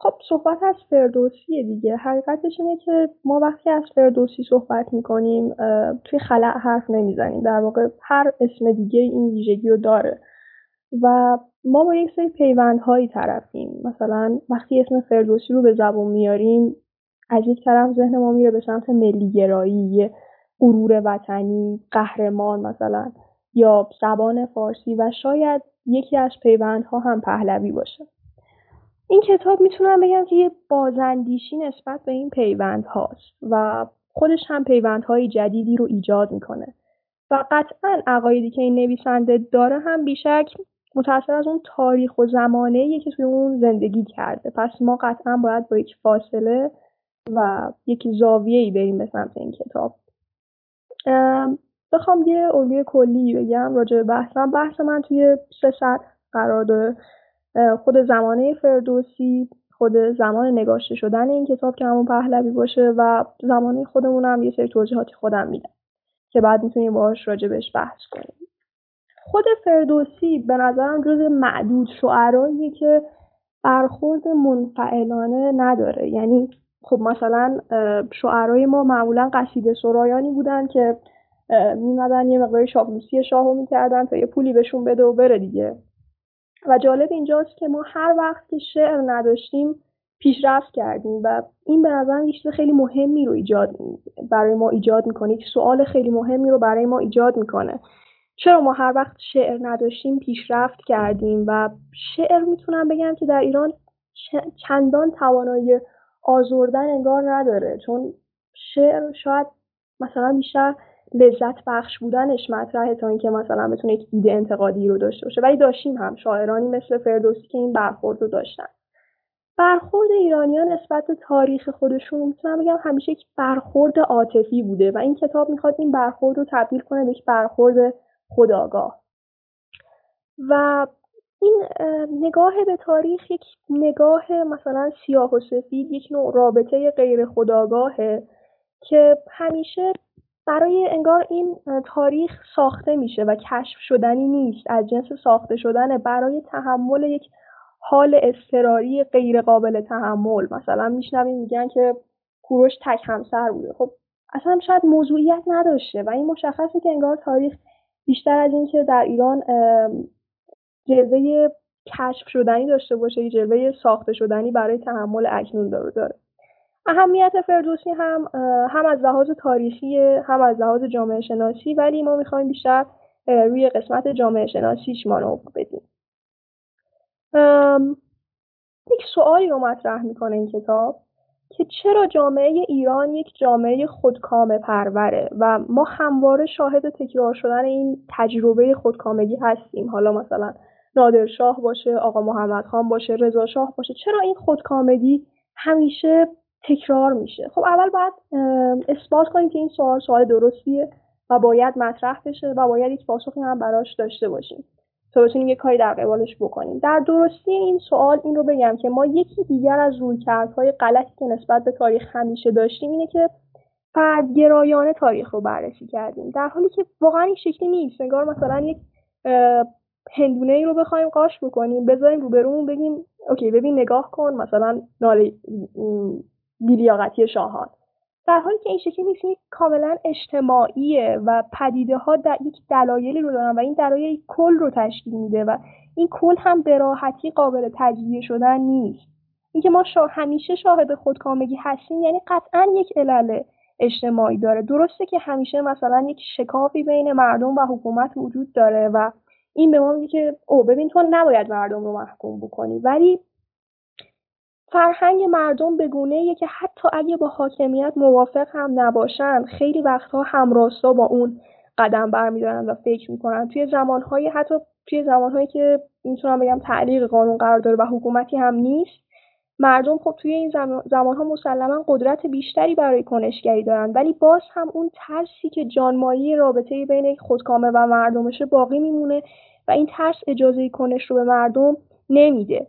خب صحبت از فردوسیه دیگه. حقیقتش اینه که ما وقتی از فردوسی صحبت می‌کنیم توی خلع حرف نمی‌زنیم. در واقع هر اسم دیگه این ویژگی رو داره. و ما با یک سری پیوندهایی طرفیم. مثلا وقتی اسم فردوسی رو به زبون میاریم از یک طرف ذهن ما میره به سمت ملیگرایی غرور وطنی قهرمان مثلا یا زبان فارسی و شاید یکی از پیوندها هم پهلوی باشه. این کتاب می‌تونم بگم که یه بازندیشی نسبت به این پیوند هاست و خودش هم پیوندهای جدیدی رو ایجاد می‌کنه. و قطعا عقایدی که این نویسنده داره هم بیشک متأثر از اون تاریخ و زمانه که توی اون زندگی کرده. پس ما قطعا باید با یک فاصله و یک زاویه ای بریم به سمت این کتاب. بخوام یه الگوی کلی بگم راجع به بحثم. بحث من توی سه سطح قرار داره. خود زمانه فردوسی خود زمان نگاشته شدن این کتاب که همون پهلوی باشه و زمانه خودمون هم یه سری توضیحاتی خودم میدم که بعد می‌تونیم باهاش راجبش بحث کنیم. خود فردوسی به نظرم جز معدود شعرهاییه که برخورد منفعلانه نداره. یعنی خب مثلا شعرهای ما معمولا قصیده سرایانی بودن که میمدن یه مقداری شاپلوسی شاهو می‌کردن تا یه پولی بهشون بده و بره دیگه. و جالب اینجاست که ما هر وقت که شعر نداشتیم پیشرفت کردیم و این به نظر یه چیز خیلی مهمی رو ایجاد برای ما ایجاد می‌کنه. یک سوال خیلی مهمی رو برای ما ایجاد می‌کنه. چرا ما هر وقت شعر نداشتیم پیشرفت کردیم و شعر می‌تونم بگم که در ایران چندان توانایی آزردن انگار نداره. چون شعر شاید مثلا بیشتر لذت بخش بودنش مطرحه تا اینکه مثلا بتونه یک ایده انتقادی رو داشته باشه. ولی داشتیم هم شاعرانی مثل فردوسی که این برخورد رو داشتن. برخورد ایرانیان نسبت به تاریخ خودشون می‌تونم بگم همیشه یک برخورد عاطفی بوده و این کتاب می‌خواد این برخورد رو تبدیل کنه به یک برخورد خداگاه. و این نگاه به تاریخ یک نگاه مثلا سیاه و سفید یک نوع رابطه غیر خداگاهه که همیشه برای انگار این تاریخ ساخته میشه و کشف شدنی نیست. از جنس ساخته شدن برای تحمل یک حال اضطراری غیر قابل تحمل. مثلا میشنویم میگن که کوروش تک همسر بوده. خب اصلا شاید موضوعیت نداشته و این مشخصه که انگار تاریخ بیشتر از اینکه در ایران جلوه کشف شدنی داشته باشه جلوه ساخته شدنی برای تحمل اکنون داره داره. اهمیت فردوسی هم هم از لحاظ تاریخی هم از لحاظ جامعه شناسی ولی ما می‌خوایم بیشتر روی قسمت جامعه شناسیش مانور بدیم. یک سوالی رو مطرح می‌کنه این کتاب که چرا جامعه ایران یک جامعه خودکامه پروره و ما همواره شاهد تکرار شدن این تجربه خودکامگی هستیم؟ حالا مثلا نادرشاه باشه آقا محمد خان باشه رضا شاه باشه چرا این خودکامگی همیشه تکرار میشه. خب اول باید اثبات کنیم که این سوال سوال درستیه و باید مطرح بشه و باید یک پاسخی هم براش داشته باشیم. تا بتونیم یک کاری در قبالش بکنیم. در درستی این سوال این رو بگم که ما یکی دیگر از رویکردهای غلطی که نسبت به تاریخ همیشه داشتیم اینه که فردگرایانه تاریخ رو بررسی کردیم. در حالی که واقعا این شکلی نیست. انگار مثلا یک هندونه ای رو بخوایم قاش بکنیم بذاریم روبرومون بگیم اوکی ببین نگاه کن مثلا ناله بیلیاقتی شاهان. در حالی که این شکلی نیست کاملا اجتماعیه و پدیده ها در یک دلایلی رو دارن و این دلایل کل رو تشکیل میده و این کل هم به راحتی قابل تجزیه شدن نیست. اینکه ما شا... همیشه شاهد خودکامگی هستیم یعنی قطعا یک علل اجتماعی داره. درسته که همیشه مثلا یک شکافی بین مردم و حکومت وجود داره و این به ما میگه که او ببین تو نباید مردم رو محکوم بکنی. ولی فرهنگ مردم به گونه که حتی اگه با حاکمیت موافق هم نباشن خیلی وقتها همراستا با اون قدم برمیدارن و فکر می‌کنن. توی زمانهای حتی توی زمانهایی که می‌تونم بگم تعلیق قانون قرار داره و حکومتی هم نیست مردم خب توی این زمانها مسلما قدرت بیشتری برای کنشگری دارن. ولی باز هم اون ترسی که جانمایی رابطه بین خودکامه و مردمشه باقی میمونه و این ترس اجازه کنش رو به مردم نمیده.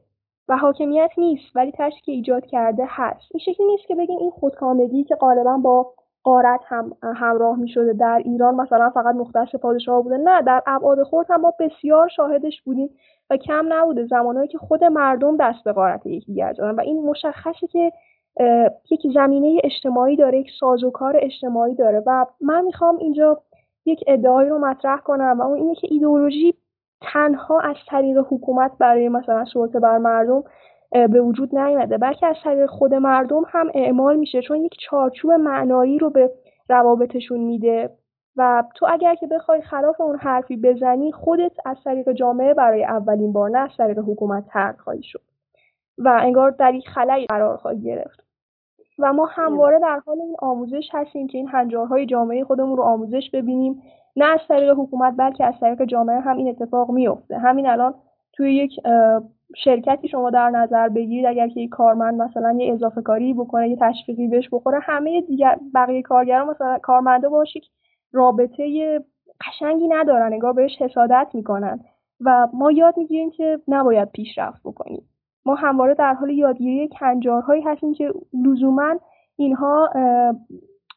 و حاکمیت نیست ولی ترسی که ایجاد کرده هست. این شکلی نیست که بگیم این خودکامگی که غالبا با قارت هم همراه می شده در ایران مثلا فقط مختص پادشاه بوده. نه در ابعاد خورد هم ما بسیار شاهدش بودیم و کم نبوده. زمانهایی که خود مردم دست به قارت یکدیگر و این مشخصه که یک زمینه اجتماعی داره یک سازوکار اجتماعی داره. و من می‌خوام اینجا یک ادعایی رو مطرح کنم و اون اینه که ایدئولوژی تنها از طریق حکومت برای مثلا سلطه بر مردم به وجود نیامده. بلکه از طریق خود مردم هم اعمال میشه چون یک چارچوب معنایی رو به روابطشون میده. و تو اگر که بخوای خلاف اون حرفی بزنی خودت از طریق جامعه برای اولین بار نه از طریق حکومت ترد خواهی شد. و انگار در یک خلایی قرار خواهی گرفت. و ما همواره در حال این آموزش هستیم که این هنجارهای جامعه خودمون رو آموزش ببینیم. نه از طریق حکومت بلکه از طریق جامعه هم این اتفاق میفته همین الان توی یک شرکتی شما در نظر بگیرید اگر که یک کارمند مثلا یه اضافه کاری بکنه یه تشویقی بهش بخوره همه دیگر بقیه کارگران مثلا کارمنده باشه رابطه قشنگی ندارن انگار بهش حسادت می‌کنن. و ما یاد می‌گیریم که نباید پیشرفت بکنیم. ما همواره در حال یادگیری کنجارهایی هستیم که لزوما اینها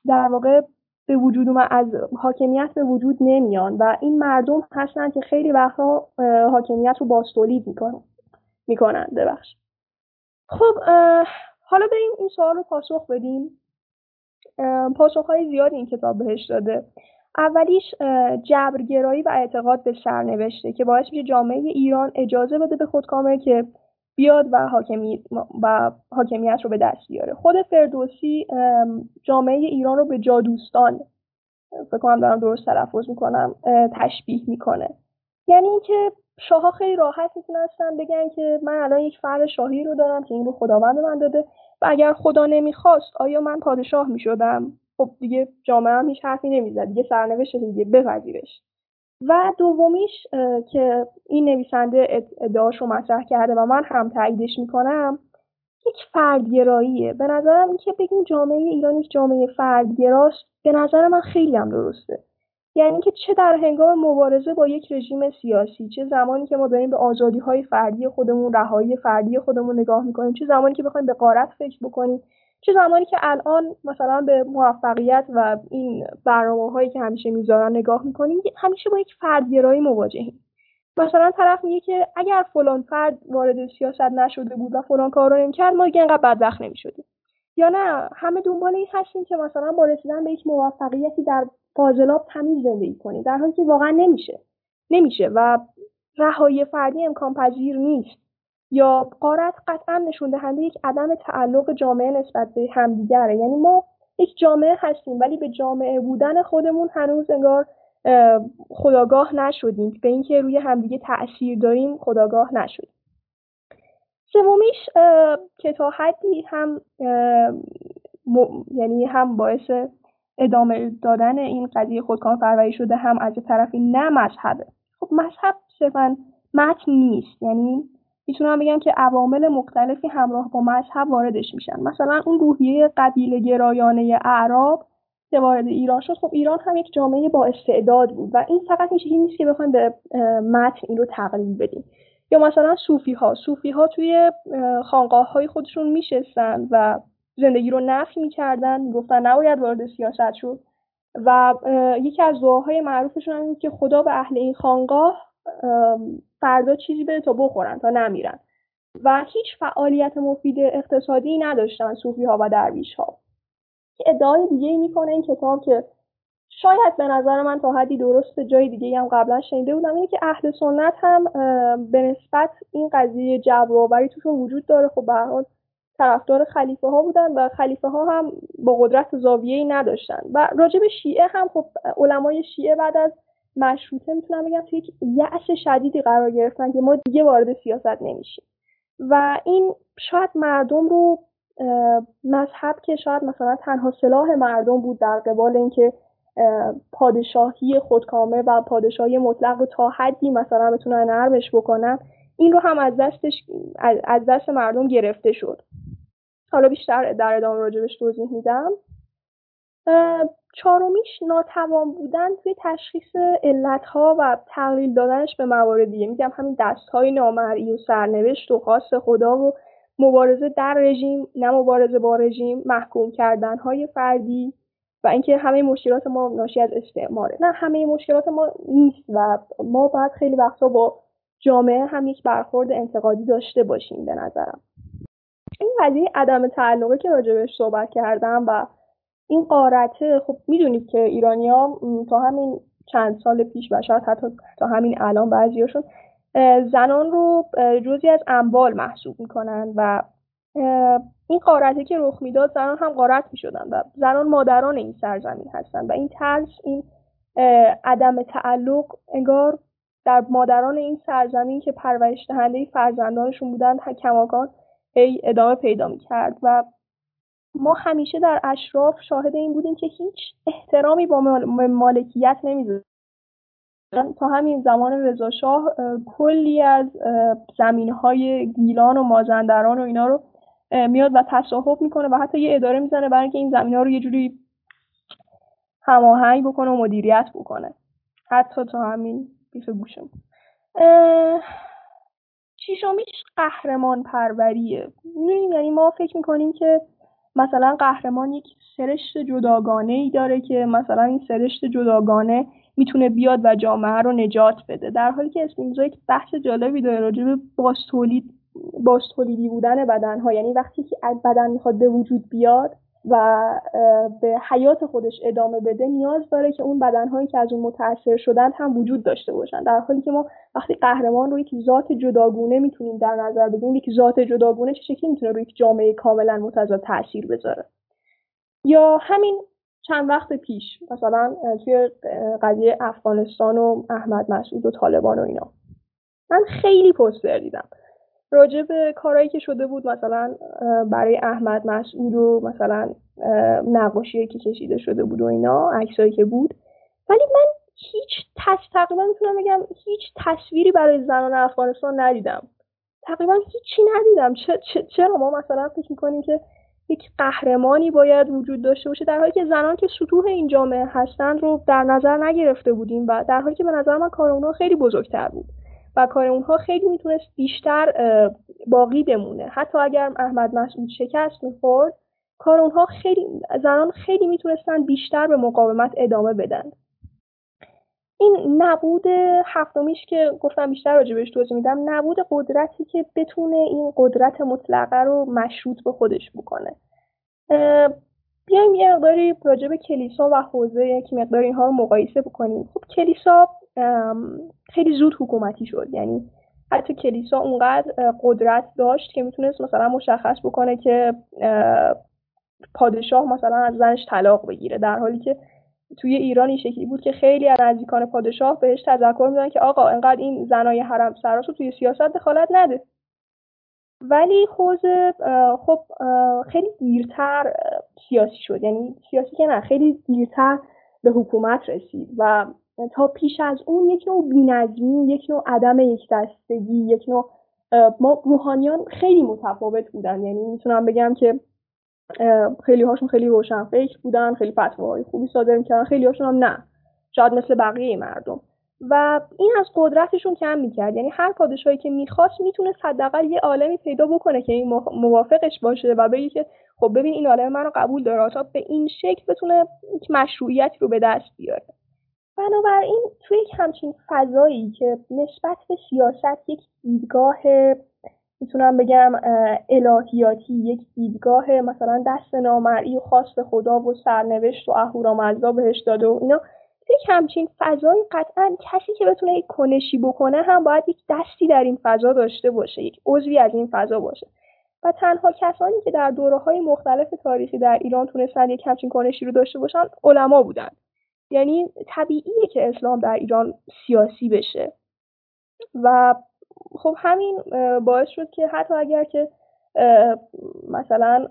در واقع به وجود اومد از حاکمیت به وجود نمیان و این مردم هستن که خیلی وقتها حاکمیت رو باستولید می‌کنن می‌کنن. ببخش. خب حالا بریم این سوال رو پاسخ بدیم. پاسخ های زیادی این کتاب بهش داده. اولیش جبرگرایی و اعتقاد به سرنوشته که باعث میشه جامعه ایران اجازه بده به خودکامه که بیاد و, حاکمی و حاکمیت رو به دست بیاره. خود فردوسی جامعه ایران رو به جادوستان فکر کنم دارم درست تلفظ می‌کنم تشبیه می‌کنه. یعنی اینکه شاهها خیلی راحت می‌تونستن بگن که من الان یک فرد شاهی رو دارم که این رو خداوند من داده و اگر خدا نمی‌خواست آیا من پادشاه می‌شدم؟ خب دیگه جامعه هم هیچ حرفی نمی‌زد. دیگه سرنوشت دیگه بپذیرش. و دومیش که این نویسنده ادعاش رو مطرح کرده و من هم تاییدش می‌کنم یک فردگراییه. به نظرم اینکه بگیم جامعه ایران جامعه فردگراست به نظر من خیلی هم درسته. یعنی که چه در هنگام مبارزه با یک رژیم سیاسی چه زمانی که ما داریم به آزادی های فردی خودمون رهایی فردی خودمون نگاه می‌کنیم چه زمانی که بخوایم به قارت فکر بکنیم چه زمانی که الان مثلا به موفقیت و این برنامه هایی که همیشه می‌ذارن نگاه می‌کنیم همیشه با یک فردگرایی مواجهیم. مثلا طرف میگه که اگر فلان فرد وارد سیاست نشده بود و فلان کار رو نمی‌کرد ما دیگه انقدر بدبخت نمی‌شدیم. یا نه همه دنبال این هستیم که مثلا با رسیدن به یک موفقیتی در فاضلاب تمیز زندگی کنیم در حالی که واقعا نمیشه. نمیشه و رهایی فردی امکان پذیر نیست. یا قارت قطعا نشون دهنده یک عدم تعلق جامعه نسبت به همدیگره. یعنی ما یک جامعه هستیم ولی به جامعه بودن خودمون هنوز انگار خداگاه نشدیم. به اینکه روی همدیگه تاثیر داریم خداگاه نشدیم. سومیش که تا حدی هم یعنی هم باعث ادامه دادن این قضیه خودکام پروری شده هم از طرفی نه مذهبه. خب مذهب صرفا متن نیست. یعنی می‌تونم بگم که عوامل مختلفی همراه با مذهب واردش میشن. مثلا اون روحیه قبیله گرایانه اعراب که وارد ایران شد خب ایران هم یک جامعه با استعداد بود و این فقط این نیست که بخوایم به متن این رو تقلیل بدیم. یا مثلا صوفی ها صوفی ها توی خانقاه های خودشون میشستن و زندگی رو نفی می‌کردن. گفتن نباید وارد سیاست شد. و یکی از دعاهای معروفشون هم که خدا به اهل این خانقاه فردا چیزی بده تا بخورن تا نمیرن. و هیچ فعالیت مفید اقتصادی نداشتن صوفی ها و درویش ها ادعای دیگه می‌کنه این کتاب که شاید به نظر من تا حدی درست جای دیگه هم قبلا شنیده بودم اینه که اهل سنت هم به نسبت این قضیه جبر توشون وجود داره. خب به حال طرفدار خلیفه ها بودن و خلیفه ها هم با قدرت زاویه ای نداشتن. و راجب شیعه هم خب علمای شیعه بعد از مشروطه می‌تونم بگم توی یک یأس شدیدی قرار گرفتن که ما دیگه وارد سیاست نمیشیم. و این شاید مردم رو مذهب که شاید مثلا تنها سلاح مردم بود در قبال اینکه پادشاهی خودکامه و پادشاهی مطلق رو تا حدی مثلا بتونن نرمش بکنن این رو هم از دستش از دست مردم گرفته شد. حالا بیشتر در ادامه راجبش توضیح میدم. چهارمیش ناتوان بودن توی تشخیص علتها و تقلیل دادنش به موارد دیگه میگم همین دستهای نامرئی و سرنوشت و خاص خدا و مبارزه در رژیم نه مبارزه با رژیم محکوم کردنهای فردی و اینکه همه مشکلات ما ناشی از استعماره. نه همه مشکلات ما نیست و ما باید خیلی وقتا با جامعه هم یک برخورد انتقادی داشته باشیم به نظرم. این قضیه عدم تعلقه که راجبش صحبت کردم و این قارته خب می‌دونید که ایرانیا تا همین چند سال پیش و شاید حتی تا همین الان بعضیاشون زنان رو جزی از اموال محسوب می‌کنن و این قارته که رخ می‌داد زنان هم قارت می‌شدن و زنان مادران این سرزمین هستن و این ترس این عدم تعلق انگار در مادران این سرزمین که پرورش دهنده فرزندانشون بودن کماکان ادامه پیدا می‌کرد و ما همیشه در اشراف شاهد این بودیم که هیچ احترامی با مالکیت نمی‌ذارن. تا همین زمان رضاشاه کلی از زمین های گیلان و مازندران و اینا رو میاد و تصاحب می‌کنه و حتی یه اداره می‌زنه برای اینکه این زمین ها رو یه جوری هماهنگ بکنه و مدیریت بکنه. حتی تا همین بیف گوشم شیشمیش قهرمان پروریه یعنی ما فکر می‌کنیم که مثلا قهرمان یک سرشت جداگانه ای داره که مثلا این سرشت جداگانه می‌تونه بیاد و جامعه رو نجات بده. در حالی که اسپینوزا یک بحث جالبی داره راجع به باستولید باستولیدی بودن بدن ها یعنی وقتی که بدن می‌خواد به وجود بیاد و به حیات خودش ادامه بده نیاز داره که اون بدنهایی که از اون متاثر شدن هم وجود داشته باشن. در حالی که ما وقتی قهرمان رو یک ذات جداگونه می‌تونیم در نظر بگیریم یک ذات جداگونه چه شکلی می‌تونه روی یک جامعه کاملا متضاد تاثیر بذاره؟ یا همین چند وقت پیش مثلا توی قضیه افغانستان و احمد مسعود و طالبان و اینا. من خیلی پوستر دیدم. راجع به کارهایی که شده بود مثلا برای احمد مسعود و مثلا نقاشی که کشیده شده بود و اینا عکسایی که بود. ولی من هیچ تص تقریبا می‌تونم بگم هیچ تصویری برای زنان افغانستان ندیدم. تقریبا هیچی ندیدم. چرا؟ ما مثلا فکر می‌کنیم که یک قهرمانی باید وجود داشته باشه در حالی که زنان که سطوح این جامعه هستند رو در نظر نگرفته بودیم و در حالی که به نظر من کار اونها خیلی بزرگتر بود. و کار اونها خیلی می‌تونست بیشتر باقی بمونه. حتی اگر احمد مسعود شکست می‌خورد کار اونها خیلی زنان خیلی می‌تونستن بیشتر به مقاومت ادامه بدن. این نبود هفتمیش که گفتم بیشتر راجبش توضیح میدم نبود قدرتی که بتونه این قدرت مطلقه رو مشروط به خودش بکنه. بیایم یه مقداری راجب کلیسا و حوزه یک مقدار اینها رو مقایسه بکنیم. خب کلیسا خیلی زود حکومتی شد. یعنی حتی کلیسا اونقدر قدرت داشت که می‌تونست مثلا مشخص بکنه که پادشاه مثلا از زنش طلاق بگیره. در حالی که توی ایران این شکلی بود که خیلی از نزدیکان پادشاه بهش تذکر میدن که آقا انقدر این زنای حرم سراس رو توی سیاست دخالت نده. ولی حوزه خب خیلی دیرتر سیاسی شد. یعنی سیاسی که نه خیلی دیرتر به حکومت رسید و تا پیش از اون یک نوع بینظمی یک نوع عدم یک دستگی یک نوع ما روحانیان خیلی متفاوت بودن. یعنی می‌تونم بگم که خیلی هاشون خیلی روشن فکر بودن خیلی فتواهای خوبی صادر می‌کردن خیلی هاشون هم نه. شاید مثل بقیه مردم. و این از قدرتشون کم می‌کرد. یعنی هر پادشاهی که می‌خواست می‌تونست حداقل یه عالمی پیدا بکنه که این موافقش باشه و بگه که خب ببین این عالم منو قبول داره تا به این شکل بتونه یک مشروعیتی رو به دست بیاره. بنابراین توی یک همچین فضایی که نسبت به سیاست یک دیدگاه می‌تونم بگم الهیاتی یک دیدگاه مثلا دست نامرئی و خواست خدا و سرنوشت و اهورامزدا بهش داده و اینا یک همچین فضایی قطعا کسی که بتونه یک کنشی بکنه هم باید یک دستی در این فضا داشته باشه یک عضوی از این فضا باشه. و تنها کسانی که در دوره های مختلف تاریخی در ایران تونستن یک همچین کنشی رو داشته باشن علما بودن. یعنی طبیعیه که اسلام در ایران سیاسی بشه. و خب همین باعث شد که حتی اگر که مثلا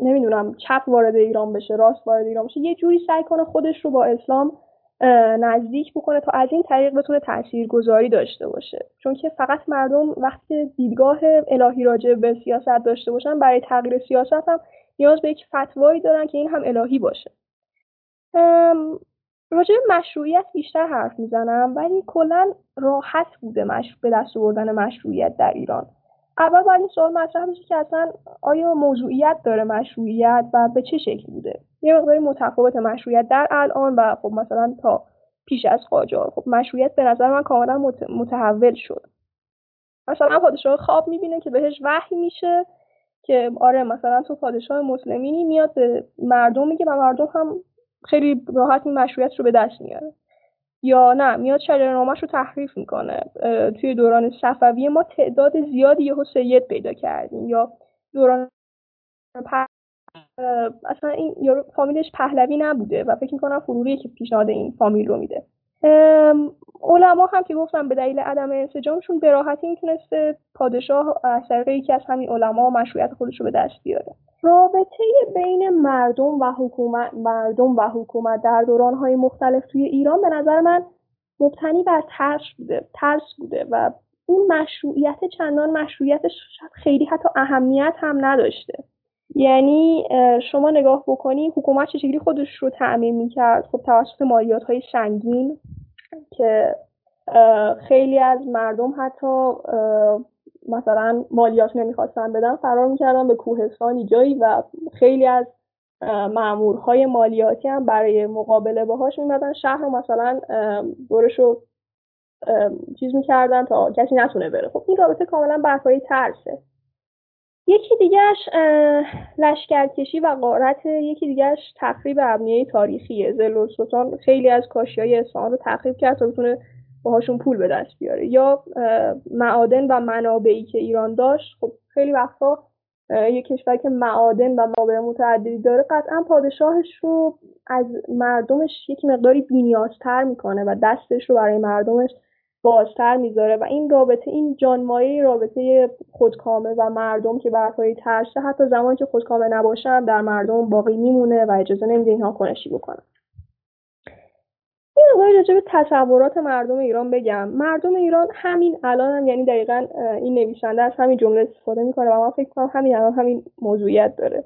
نمی‌دونم چپ وارد ایران بشه راست وارد ایران بشه یه جوری سعی کنه خودش رو با اسلام نزدیک بکنه تا از این طریق بتونه تأثیر گذاری داشته باشه. چون که فقط مردم وقتی دیدگاه الهی راجع به سیاست داشته باشن برای تغییر سیاست هم نیاز به یک فتوایی دارن که این هم الهی باشه. راجع مشروعیت بیشتر حرف می‌زنم ولی کلا راحت بوده مش... به دست آوردن مشروعیت در ایران. اول باید این سوال مطرح بشه که اصلا آیا موضوعیت داره مشروعیت و به چه شکلی بوده؟ یه مقداری متفاوت مشروعیت در الان و خب مثلا تا پیش از قاجار. خب مشروعیت به نظر من کاملا متحول شد. مثلا پادشاه خواب می‌بینه که بهش وحی میشه که آره مثلا تو پادشاه مسلمینی میاد به مردم میگه و مردم هم خیلی راحت این مشروعیت رو به دست میاره. یا نه میاد شجرنامهش رو تحریف می‌کنه. توی دوران صفوی ما تعداد زیادی یهو سید پیدا کردیم. یا دوران اصلا این فامیلش پهلوی نبوده و فکر می‌کنم فروغی که پیشنهاد این فامیل رو میده. علما هم که گفتم به دلیل عدم انسجامشون به راحتی می‌تونسته پادشاه از طریق یکی از همین علما مشروعیت خودش رو به دست بیاره. رابطه بین مردم و حکومت مردم و حکومت در دورانهای مختلف توی ایران به نظر من مبتنی بر ترس بوده ترس بوده و اون مشروعیت چندان مشروعیتش خیلی حتی اهمیت هم نداشته. یعنی شما نگاه بکنی حکومت چه شکلی خودش رو تعمین می‌کرد؟ خب توسط مالیات های سنگین که خیلی از مردم حتی مثلا مالیات نمی‌خواستن بدن فرار می‌کردن به کوهستانی جایی و خیلی از معمورهای مالیاتی هم برای مقابله باهاش میمدن شهر رو مثلا دورش رو چیز می‌کردن تا کسی نتونه بره. خب این رابطه کاملا برپایی ترسه یکی دیگهش لشکرکشی و قارت یکی دیگهش تخریب ابنیه تاریخیه. زل سلطان خیلی از کاشی های اصفهان رو تخریب کرد تا بتونه باهاشون پول به دست بیاره. یا معادن و منابعی که ایران داشت خب خیلی وقتا یه کشور که معادن و منابع متعددی داره قطعا پادشاهش رو از مردمش یک مقداری بینیازتر می‌کنه و دستش رو برای مردمش بازتر می‌ذاره و این رابطه این جانمایه رابطه خودکامه و مردم که برپایی ترشه حتی زمانی که خودکامه نباشن در مردم باقی میمونه و اجازه نمیده اینها کنشی بکنن. این مقداری راجع به تصورات مردم ایران بگم. مردم ایران همین الان هم یعنی دقیقا این نویسنده از همین جمله استفاده می‌کنه و من فکر کنم همین الان همین موضوعیت داره.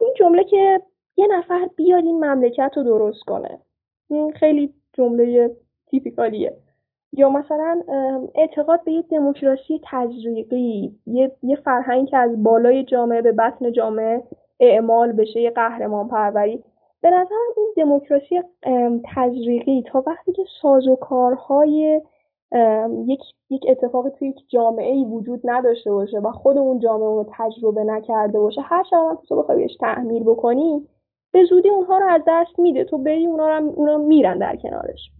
این جمله که یه نفر بیاد این مملکت رو درست کنه این خیلی جمله تیپیکالیه. یا مثلا اعتقاد به یک دموکراسی تجریقی یه, یه فرهنگ که از بالای جامعه به بطن جامعه اعمال بشه یه قهرمان پروری به نظر این دموکراسی تجریقی تا وقتی که سازوکارهای یک یک اتفاقی توی یک جامعه ای وجود نداشته باشه و خود اون جامعه رو تجربه نکرده باشه هر چقدر تو بخوای بهش تحمیل بکنی به زودی اونها رو از دست میده. تو بری اونها رو میرن در کنارش.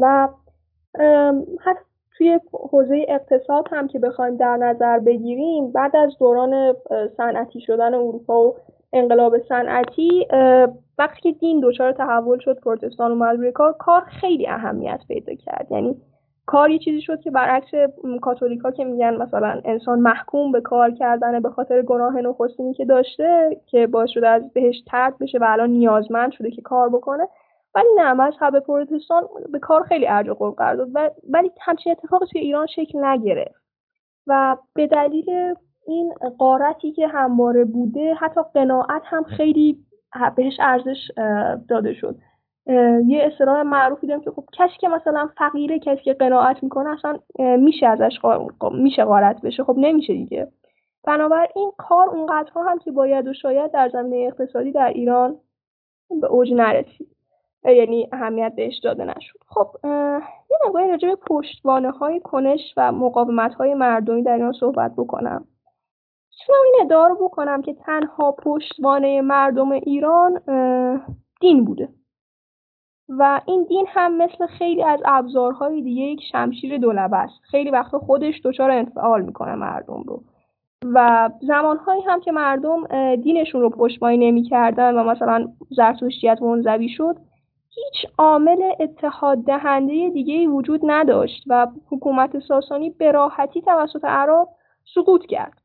و حتی توی حوزه اقتصاد هم که بخوایم در نظر بگیریم بعد از دوران صنعتی شدن اروپا و انقلاب صنعتی وقتی که دین دچار تحول شد پروتستان اومد روی کار کار خیلی اهمیت پیدا کرد. یعنی کار یه چیزی شد که برعکس کاتولیکا که میگن مثلا انسان محکوم به کار کردن به خاطر گناه نخستینی که داشته که باعث شده از بهش ترد بشه و الان نیازمند شده که کار بکنه ولی نه مذهب پروتستان به کار خیلی ارج و قرار داد. ولی همچین اتفاقی توی ایران شکل نگرفت. و به دلیل این قارتی که همواره بوده حتی قناعت هم خیلی بهش ارزش داده شد. یه اصطلاح معروفی داریم که خب کسی که مثلا فقیره کسی که قناعت می‌کنه اصلا میشه ازش میشه قارت بشه. خب نمیشه دیگه. بنابراین کار اونقدرها هم که باید و شاید در زمینه اقتصادی در ایران به اوج نرسید. یعنی اهمیت بهش داده نشد. خب یه مقداری راجع به پشتوانه های کنش و مقاومت های مردمی در ایران صحبت بکنم. می‌تونم این ادعا بکنم که تنها پشتوانه مردم ایران دین بوده. و این دین هم مثل خیلی از ابزارهای دیگه یک شمشیر دولبه است خیلی وقتا خودش دچار انفعال می‌کنه مردم رو. و زمانهایی هم که مردم دینشون رو پشتوانه نمی‌کردن و مثلا زرتشتیت منزوی شد هیچ عامل اتحاد دهنده دیگه ای وجود نداشت و حکومت ساسانی به راحتی توسط عرب سقوط کرد.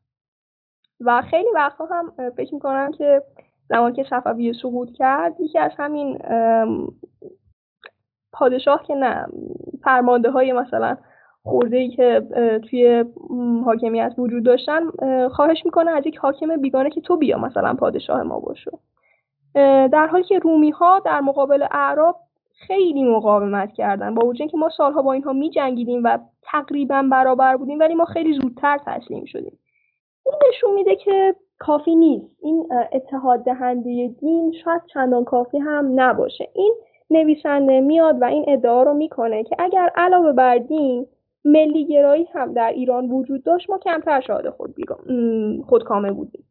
و خیلی وقتا هم فکر می‌کنم که زمان که صفویه سقوط کرد یکی از همین پادشاه که نه فرمانده های مثلا خورده ای که توی حاکمیت وجود داشتن خواهش می‌کنه از یک حاکم بیگانه که تو بیا مثلا پادشاه ما باشو در حالی که رومی ها در مقابل اعراب خیلی مقاومت کردن با وجود که ما سالها با اینها می جنگیدیم و تقریبا برابر بودیم ولی ما خیلی زودتر تسلیم شدیم. این نشون میده که کافی نیست. این اتحاد دهنده دین شاید چندان کافی هم نباشه. این نویسنده میاد و این ادعا رو می‌کنه که اگر علاوه بر دین ملیگرایی هم در ایران وجود داشت ما کمتر شاهد خود خودکامه بودیم.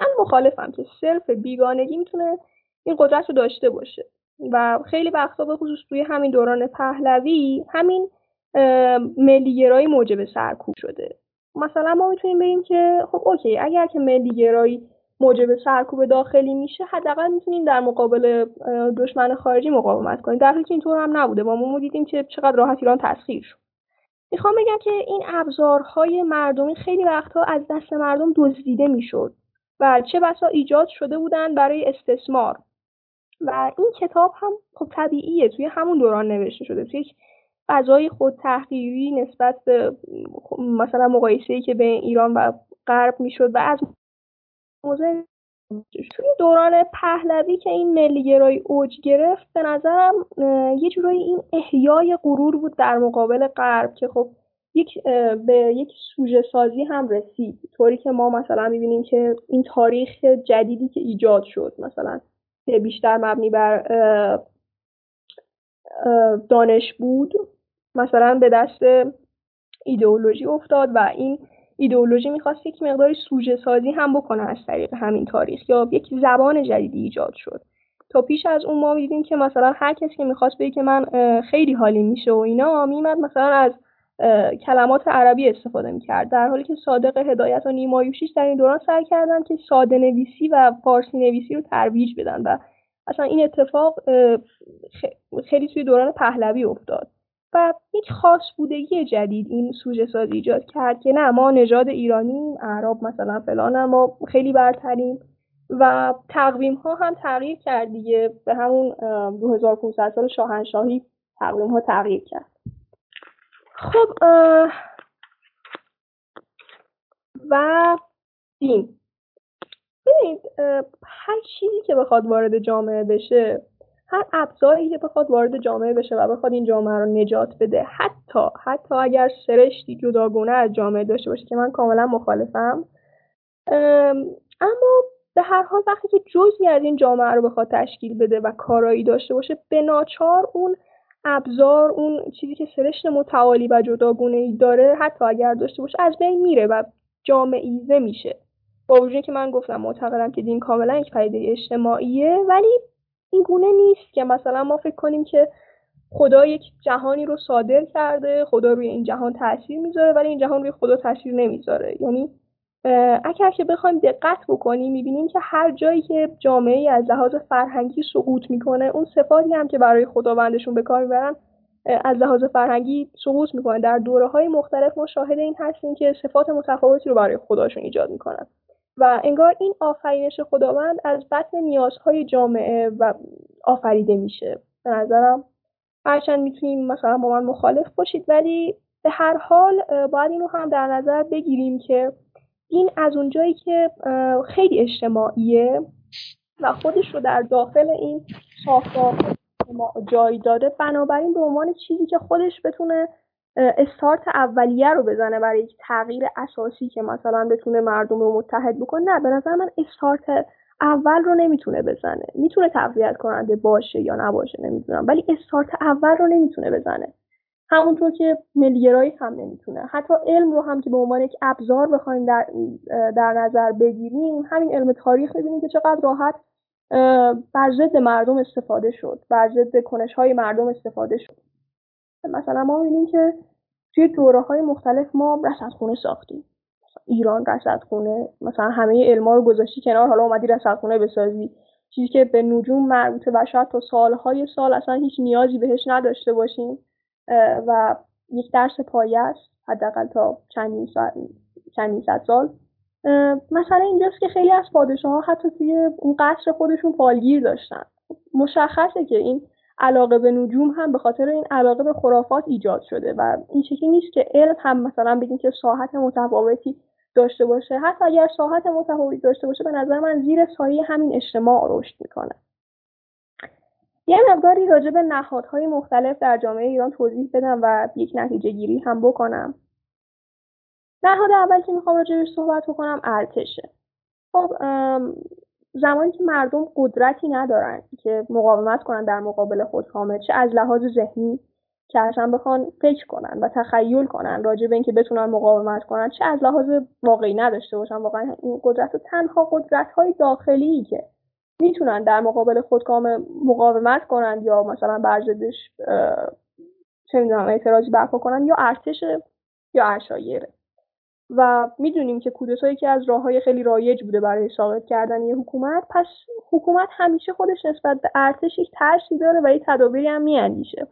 من مخالفم که صرف بیگانگی می‌تونه این قدرت رو داشته باشه. و خیلی وقتا به خصوص توی همین دوران پهلوی همین ملیگرایی موجب سرکوب شده. مثلا ما می‌تونیم بگیم که خب اوکی اگر که ملیگرایی موجب سرکوب داخلی میشه حداقل می‌تونیم در مقابل دشمن خارجی مقاومت کنیم. در حالی که اینطور هم نبوده. ما ما دیدیم که چقدر راحت ایران تسخیر شد. می‌خوام بگم که این ابزارهای مردمی خیلی وقتها از دست مردم دزدیده می‌شد. و چه بسا ایجاد شده بودن برای استثمار. و این کتاب هم خب طبیعیه توی همون دوران نوشته شده. توی یک فضای خود تحقیری نسبت به مثلا مقایسه که بین ایران و غرب می‌شد و از توی دوران پهلوی که این ملیگرایی اوج گرفت به نظرم یه جورایی این احیای غرور بود در مقابل غرب که خب یک به یک سوژه سازی هم رسید. طوری که ما مثلا می‌بینیم که این تاریخ جدیدی که ایجاد شد مثلا که بیشتر مبنی بر دانش بود مثلا به دست ایدئولوژی افتاد و این ایدئولوژی می‌خواست یک مقداری سوژه سازی هم بکنه از طریق همین تاریخ یا یک زبان جدیدی ایجاد شد. تا پیش از اون ما می‌دیدیم که مثلا هر کسی که می‌خواست بگه که من خیلی حالی میشه و اینا میمد مثلا از کلمات عربی استفاده می‌کرد. در حالی که صادق هدایت و نیمایوشیش در این دوران سعی کردن که ساده نویسی و فارسی نویسی رو ترویج بدن و اصلا این اتفاق خیلی توی دوران پهلوی افتاد. و یک خاص بودگی جدید این سوژه سازی ایجاد کرد که نه ما نژاد ایرانی اعراب مثلا فلان ما خیلی برتریم و تقویم ها هم تغییر کرد دیگه. به همون 2500 سال شاهنشاهی تقویم ها تغییر کرد. خب و دین. ببینید هر چیزی که بخواد وارد جامعه بشه هر ابزاری که بخواد وارد جامعه بشه و بخواد این جامعه رو نجات بده حتی حتی اگر سرشتی جداگونه از جامعه داشته باشه که من کاملا مخالفم. اما به هر حال وقتی که جزئی از این جامعه رو بخواد تشکیل بده و کارایی داشته باشه به ناچار اون ابزار اون چیزی که سرشت متعالی و جداگونه ای داره حتی اگر داشته باشه از بین میره و جامعیزه میشه. با وجودی که من گفتم معتقدم که دین کاملا یک پدیده اجتماعیه ولی این گونه نیست که مثلا ما فکر کنیم که خدا یک جهانی رو صادر کرده خدا روی این جهان تاثیر می‌ذاره ولی این جهان روی خدا تاثیر نمی‌ذاره. یعنی اگر که بخوایم دقت بکنیم می‌بینیم که هر جایی که جامعه از لحاظ فرهنگی سقوط می‌کنه اون صفاتی هم که برای خداوندشون به کار می‌برن از لحاظ فرهنگی سقوط می‌کنه. در دوره های مختلف ما شاهد این هستیم که صفات متفاوتی رو برای خداشون ایجاد می‌کنن. و انگار این آفرینش خداوند از بطن نیازهای جامعه و آفریده میشه. به نظرم هرچند می‌تونیم مثلا با من مخالف باشید ولی به هر حال باید این رو هم در نظر بگیریم که این از اونجایی که خیلی اجتماعیه و خودش رو در داخل این ساختار جای داده. بنابراین به عنوان چیزی که خودش بتونه استارت اولیه رو بزنه برای یک تغییر اساسی که مثلا بتونه مردم رو متحد بکنه نه به نظر من استارت اول رو نمی‌تونه بزنه. می‌تونه تقویت کننده باشه یا نباشه نمی‌دونم. ولی استارت اول رو نمی‌تونه بزنه. همونطور که ملیگرایی هم نمی‌تونه. حتی علم رو هم که به عنوان یک ابزار بخوایم در, در نظر بگیریم همین علم تاریخ می‌بینیم که چقدر راحت بر ضد مردم استفاده شد بر ضد کنش های مردم استفاده شد. مثلا ما می‌بینیم که توی دوره های مختلف ما رصدخونه ساختیم. ایران رصدخونه مثلا همه علما رو گذاشتی کنار حالا اومدی رصدخونه بسازی. چیزی که به نجوم مربوطه و شاید تا سالهای سال اصلا هیچ نیازی بهش نداشته باشیم. و یک درس است حداقل تا چندین سال چندین سال. مثلا اینجاست که خیلی از پادشاه ها حتی توی اون قصر خودشون پالگیر داشتن. مشخصه که این علاقه به نجوم هم به خاطر این علاقه به خرافات ایجاد شده و این شکلی نیست که علم هم مثلا بگیم که ساحت متفاوتی داشته باشه. حتی اگر ساحت متفاوتی داشته باشه به نظر من زیر سایه همین اجتماع رشد می‌کنه. یه مقداری راجع به نهادهای مختلف در جامعه ایران توضیح بدم و یک نتیجه گیری هم بکنم. نهاد اول که می‌خوام راجع صحبت بکنم ارتشه. خب زمانی که مردم قدرتی ندارن که مقاومت کنن در مقابل خودکامه چه از لحاظ ذهنی که اصلا بخوان فکر کنن و تخیل کنن راجع به اینکه بتونن مقاومت کنن چه از لحاظ واقعی نداشته باشن. واقعا این قدرت و تنها قدرت های داخلی که می‌تونن در مقابل خودکام مقاومت کنن یا مثلا بر چه می‌دونم اعتراضی برپا کنن یا ارتش یا ارشایره و می‌دونیم که کودتایی که از راه های خیلی رایج بوده برای ساقط کردن یه حکومت. پس حکومت همیشه خودش نسبت به ارتش یک ترسی داره و یه تدابیری هم میاندیشه.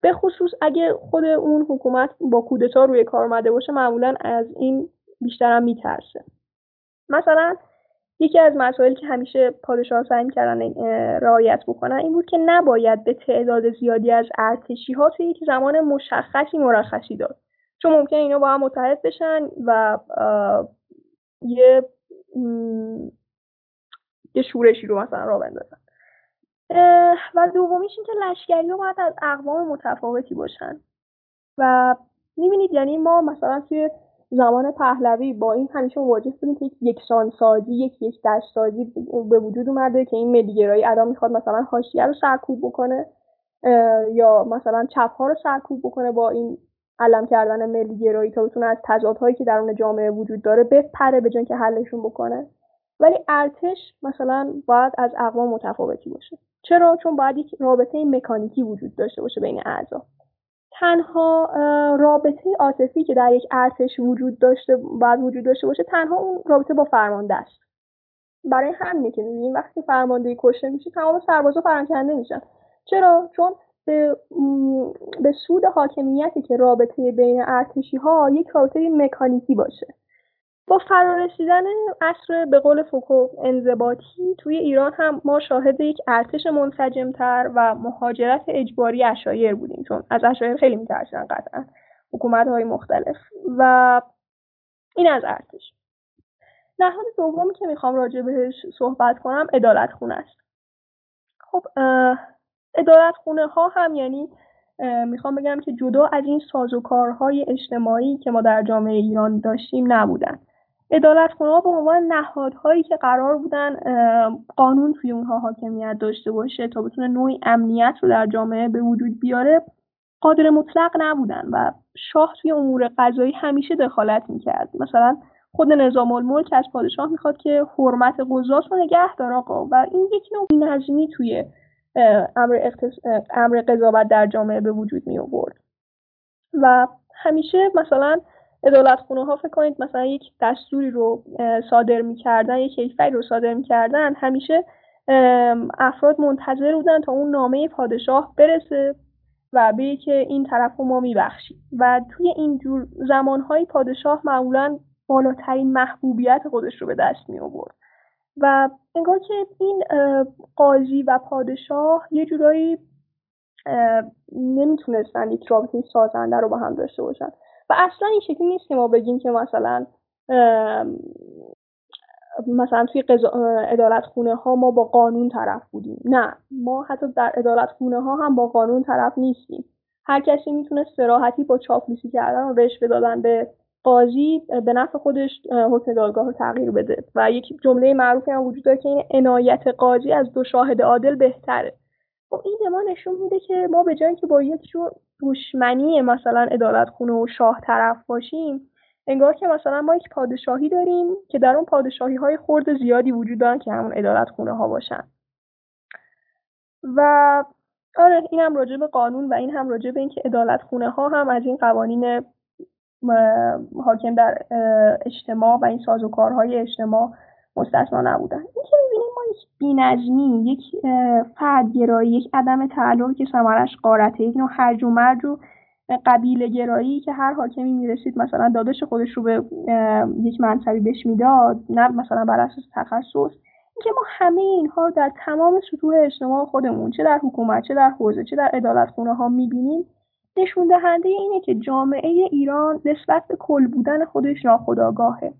به خصوص اگه خود اون حکومت با کودتا روی کار اومده باشه معمولا از این بیشتر هم میترسه. مثلا یکی از مسائلی که همیشه پادشاه سعی می‌کردن رعایت بکنن این بود که نباید به تعداد زیادی از ارتشی ها توی یک زمان مشخصی مرخصی داد. چون ممکن اینا با هم متحد بشن و یه یه شورشی رو مثلا را بندازن. و دومیش این که لشکری ها باید از اقوام متفاوتی باشن. و می‌بینید یعنی ما مثلا توی زمان پهلوی با این همیشه مواجه بودیم که یک سازی یک یک سازی به وجود اومده که این ملیگرایی الان می‌خواد مثلا حاشیه رو سرکوب بکنه یا مثلا چپ ها رو سرکوب بکنه با این علم کردن ملیگرایی تا بتونه از تضادهایی که درون جامعه وجود داره بپره به که حلشون بکنه. ولی ارتش مثلا باید از اقوام متفاوتی باشه. چرا؟ چون باید یک رابطه مکانیکی وجود داشته باشه بین اعضا. تنها رابطه عاطفی که در یک ارتش وجود داشته باید وجود داشته باشه تنها اون رابطه با فرمانده است. برای همینه که می‌بینیم وقتی فرمانده کشته میشه تمام سربازا فرانکنده میشن. چرا؟ چون به, به سود حاکمیتی که رابطه بین ارتشی ها یک رابطه مکانیکی باشه. با فرارسیدن عصر به قول فوکو انضباطی توی ایران هم ما شاهد یک ارتش منسجمتر و مهاجرت اجباری اشایر بودیم چون از اشایر خیلی میترسن قطعا حکومت های مختلف و این از ارتش. نهاد دومی که می‌خوام راجع بهش صحبت کنم ادالت خونه است. خب ادالت خونه ها هم یعنی می‌خوام بگم که جدا از این سازوکارهای اجتماعی که ما در جامعه ایران داشتیم نبودن. ادالت ها به عنوان نهادهایی که قرار بودن قانون توی اونها حاکمیت داشته باشه تا بتونه نوعی امنیت رو در جامعه به وجود بیاره قادر مطلق نبودن و شاه توی امور قضایی همیشه دخالت می‌کرد. مثلا خود نظام الملک از پادشاه می‌خواد که حرمت قضات رو نگه داره آقا و این یک نوع نظمی توی امر, اختص... امر قضاوت در جامعه به وجود می آورد و همیشه مثلا ادالت خونه ها فکر کنید مثلا یک دستوری رو صادر می‌کردن یک کیفری رو صادر می‌کردن همیشه افراد منتظر بودن تا اون نامه پادشاه برسه و به که این طرف رو ما میبخشیم. و توی این جور زمانهای پادشاه معمولا بالاترین محبوبیت خودش رو به دست می آورد و انگار که این قاضی و پادشاه یه جورایی نمی‌تونستن یک رابطه سازنده رو با هم داشته باشن. و اصلا این شکلی نیست که ما بگیم که مثلا مثلا توی ادالت خونه ها ما با قانون طرف بودیم. نه ما حتی در ادالت خونه ها هم با قانون طرف نیستیم. هر کسی می‌تونه سراحتی با چاپلوسی کردن و رشوه دادن به قاضی به نفع خودش حکم دادگاه رو تغییر بده. و یک جمله معروفی هم وجود داره که این عنایت قاضی از دو شاهد عادل بهتره. خب این به ما نشون میده که ما به جایی که با یک جور دشمنی مثلا ادالت خونه و شاه طرف باشیم انگار که مثلا ما یک پادشاهی داریم که در اون پادشاهی های خورد زیادی وجود دارن که همون ادالت خونه ها باشن. و آره این هم راجع به قانون و این هم راجع به اینکه ادالت خونه ها هم از این قوانین حاکم در اجتماع و این سازوکارهای اجتماع مستثنا نبودن. این که می‌بینیم ما یک بینظمی یک فردگرایی یک عدم تعلق که ثمرش قارته یک نوع هرج و مرج و قبیله گرایی که هر حاکمی می‌رسید مثلا دادش خودش رو به یک منصبی بهش می‌داد نه مثلا بر اساس تخصص. اینکه ما همه اینها در تمام سطوح اجتماع خودمون چه در حکومت چه در حوزه چه در عدالت خونه ها می‌بینیم نشون دهنده اینه که جامعه ایران نسبت به کل بودن خودش ناخودآگاهه.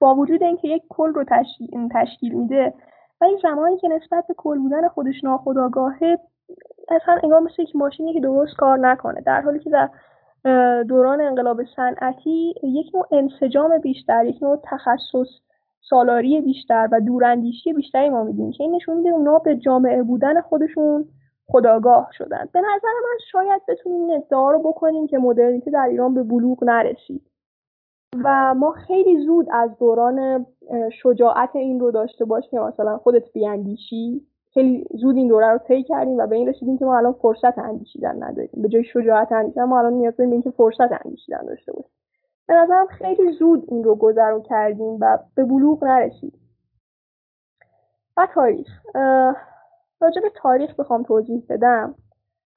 با وجود اینکه یک کل رو تشکیل, میده ولی زمانی که نسبت به کل بودن خودش ناخداگاهه اصلا انگار مثل یک ماشینی که درست کار نکنه. در حالی که در دوران انقلاب صنعتی یک نوع انسجام بیشتر یک نوع تخصص سالاری بیشتر و دوراندیشی بیشتری ما میدیم که این نشون میده اونا به جامعه بودن خودشون خداگاه شدن. به نظر من شاید بتونیم ادعا رو بکنیم که مدرنیته در ایران به بلوغ نرسید. و ما خیلی زود از دوران شجاعت این رو داشته باشیم مثلا خودت بیاندیشی. خیلی زود این دوره رو طی کردیم و به این رسیدیم که ما الان فرصت اندیشیدن نداریم. به جای شجاعت اندیشیدن ما الان نیاز داریم اینکه فرصت اندیشیدن داشته باشیم. به نظرم خیلی زود این رو گذرو کردیم و به بلوغ نرسید و تاریخ راجع به تاریخ بخوام توضیح بدم.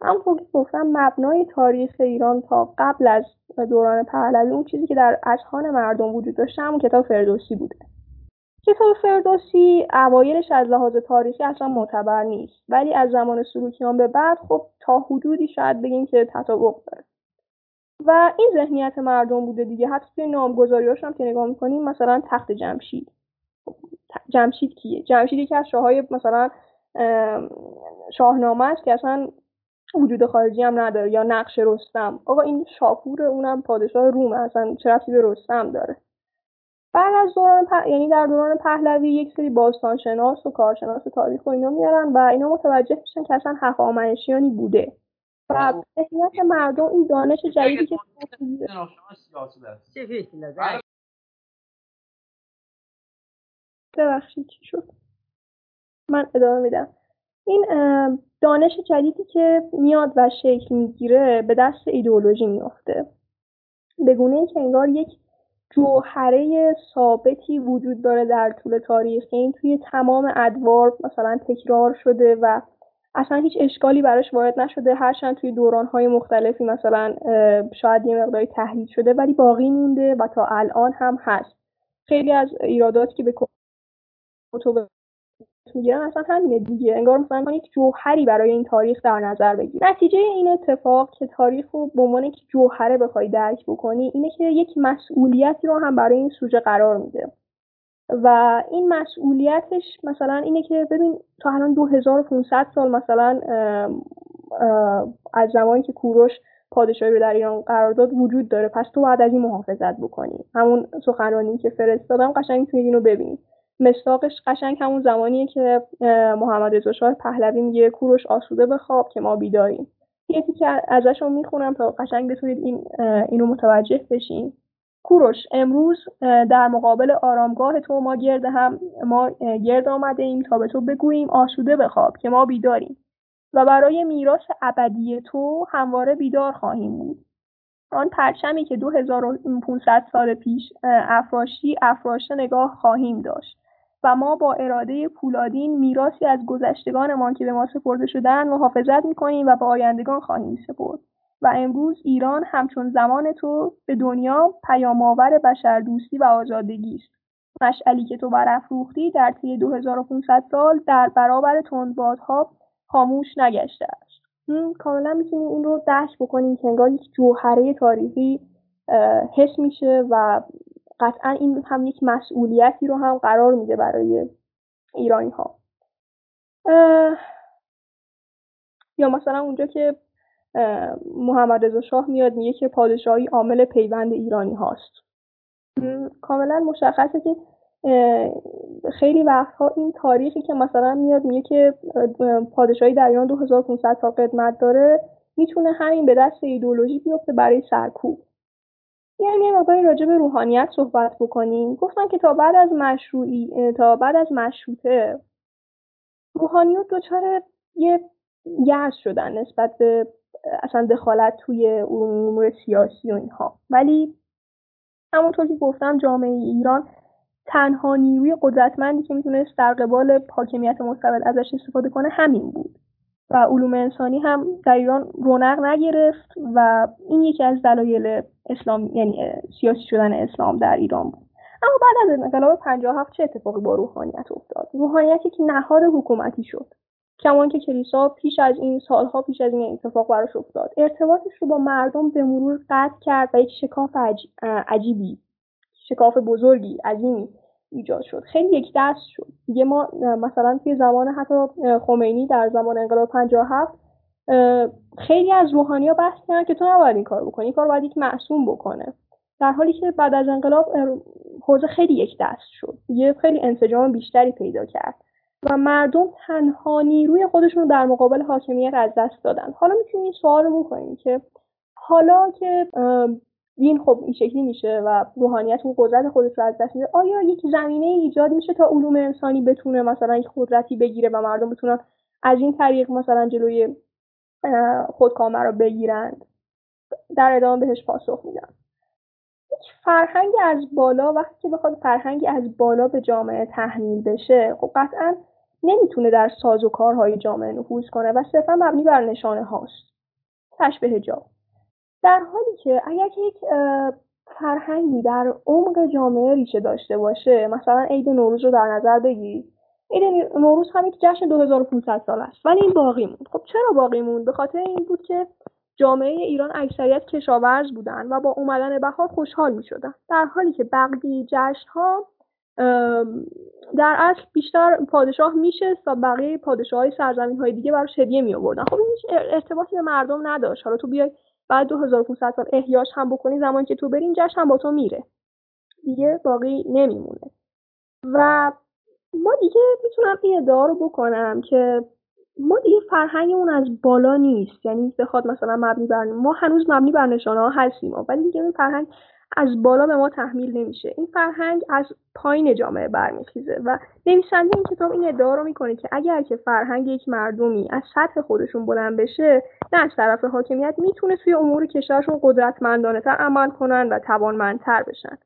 همونطور که گفتم مبنای تاریخ ایران تا قبل از دوران پهلوی اون چیزی که در اذهان مردم وجود داشته همون کتاب فردوسی بوده. کتاب فردوسی اوایلش از لحاظ تاریخی اصلا معتبر نیست. ولی از زمان سلوکیان به بعد خب تا حدودی شاید بگیم که تطابق داره. و این ذهنیت مردم بوده دیگه. حتی توی نامگذاریاش هم که نگاه می‌کنیم مثلا تخت جمشید. جمشید کیه؟ جمشید یکی از شاههای مثلا شاهنامه است که اصلا وجود خارجی هم نداره یا نقش رستم. آقا این شاپور اونم پادشاه روم اصلا چه رفتی به رستم داره؟ بعد از دوران یعنی در دوران پهلوی یک سری باستانشناس و کارشناس تاریخ و اینا میارن و اینا متوجه میشن که اصلا هخامنشیانی بوده. و ذهنیت مردم این دانش جدیدی که ببخشید چی شد؟ من ادامه میدم. این دانش جدیدی که میاد و شکل می‌گیره به دست ایدئولوژی میافته. به گونه که انگار یک جوهره ثابتی وجود داره در طول تاریخ این توی تمام ادوار مثلا تکرار شده و اصلا هیچ اشکالی براش وارد نشده. هرچند توی دورانهای مختلفی مثلا شاید یه مقداری تحلیل شده ولی باقی مونده و تا الان هم هست. خیلی از ایراداتی که به کتب می‌گیرن اصلا همینه دیگه. انگار مثلا یک جوهری برای این تاریخ در نظر بگیر. نتیجه این اتفاق که تاریخ رو به عنوان یک جوهره بخوای درک بکنی اینه که یک مسئولیتی رو هم برای این سوژه قرار میده. و این مسئولیتش مثلا اینه که ببین تا الان 2500 سال مثلا از زمانی که کوروش پادشاهی رو در ایران قرار داد وجود داره. پس تو باید از این محافظت بکنی. همون سخنرانی که فرستادم قشنگ می‌تونید اینو ببینید. مستاقش قشنگ همون زمانیه که محمد رضا شاه پهلوی میگه کوروش آسوده بخواب که ما بیداریم. یکی که ازشون می‌خونم تا قشنگ بتونید این اینو متوجه بشین. کوروش امروز در مقابل آرامگاه تو ما گرد هم ما گرد آمده ایم تا به تو بگوییم آسوده بخواب که ما بیداریم. و برای میراث ابدی تو همواره بیدار خواهیم بود. آن پرچمی که 2500 سال پیش افراشی افراشته نگاه خواهیم داشت. و ما با اراده پولادین میراثی از گذشتگانمان که به ما سپرده شدن محافظت می‌کنیم و به آیندگان خواهیم سپرد. و امروز ایران همچون زمان تو به دنیا پیامآور بشردوستی و آزادگی است. مشعلی که تو برافروختی در طی 2500 سال در برابر تندبادها خاموش نگشته است. کاملا می‌تونیم این رو درک بکنیم که انگار یک جوهره تاریخی حس میشه و قطعا این هم یک مسئولیتی رو هم قرار میده برای ایرانی ها یا مثلا اونجا که محمد رضا شاه میاد میگه که پادشاهی عامل پیوند ایرانی هاست. کاملا مشخصه که خیلی وقتها این تاریخی که مثلا میاد میگه که پادشاهی در ایران 2500 سال قدمت داره می‌تونه همین به دست ایدولوژی بیفته برای سرکوب. یعنی یه مقداری راجع به روحانیت صحبت بکنیم. گفتم که تا بعد از مشروعی تا بعد از مشروطه روحانیت دچار یه یأس شدن نسبت به اصلا دخالت توی امور سیاسی و اینها. ولی همونطور که گفتم جامعه ایران تنها نیروی قدرتمندی که می‌تونست در قبال حاکمیت مستبد ازش استفاده کنه همین بود. و علوم انسانی هم در ایران رونق نگرفت و این یکی از دلایل اسلام یعنی سیاسی شدن اسلام در ایران بود. اما بعد از انقلاب 57 چه اتفاقی با روحانیت افتاد؟ روحانیتی که نهار حکومتی شد. کمان که کلیسا پیش از این سالها پیش از این اتفاق براش افتاد. ارتباطش رو با مردم به مرور قطع کرد و یک شکاف عجیبی شکاف بزرگی عظیمی ایجاد شد. خیلی یک دست شد. دیگه ما مثلا توی زمان حتی خمینی در زمان انقلاب 57 خیلی از روحانی ها بحث کردن که تو نباید این کار بکنی. این کار باید یک معصوم بکنه. در حالی که بعد از انقلاب حوزه خیلی یک دست شد. یه خیلی انسجام بیشتری پیدا کرد. و مردم تنها نیروی خودشون در مقابل حاکمیت از دست دادن. حالا می‌تونیم این سوال رو بکنیم که حالا که دین خب این شکلی میشه و روحانیت اون قدرت خودش رو از دست میده. آیا یک زمینه ایجاد میشه تا علوم انسانی بتونه مثلا یک قدرتی بگیره و مردم بتونن از این طریق مثلا جلوی خودکامه رو بگیرند؟ در ادامه بهش پاسخ میدم. فرهنگ از بالا وقتی که بخواد فرهنگی از بالا به جامعه تحمیل بشه خب قطعا نمی‌تونه در ساز و کارهای جامعه نفوذ کنه و صرفا مبنی بر نشانه هاست. تشبه جا در حالی که اگر یک فرهنگی در عمق جامعه ریشه داشته باشه مثلا عید نوروز رو در نظر بگیرید عید نوروز هم یک جشن 2500 سال است ولی این باقی موند. خب چرا باقی موند؟ به خاطر این بود که جامعه ایران اکثریت کشاورز بودن و با اومدن بهار خوشحال می شدن در حالی که بقیه جشن ها در اصل بیشتر پادشاه میشه و بقیه پادشاه های سرزمین های دیگه براش هدیه می آوردن خب این ارتباطی به مردم نداشت. حالا تو بیای بعد 2500 سال احیاش هم بکنی زمانی که تو بری این جشن هم با تو میره. دیگه باقی نمیمونه. و ما دیگه می‌تونم این ادعا رو بکنم که ما دیگه فرهنگمون از بالا نیست. یعنی بخواد مثلا مبنی بر ما هنوز مبنی بر نشانه ها هستیم ولی دیگه این فرهنگ از بالا به ما تحمیل نمیشه. این فرهنگ از پایین جامعه برمیخیزه و نویسنده این کتاب این ادعا رو می‌کنه که اگر که فرهنگ یک مردمی از سطح خودشون بلند بشه نه از طرف حاکمیت می‌تونه توی امور کشورشون قدرتمندانه تر عمل کنن و توانمندتر بشن.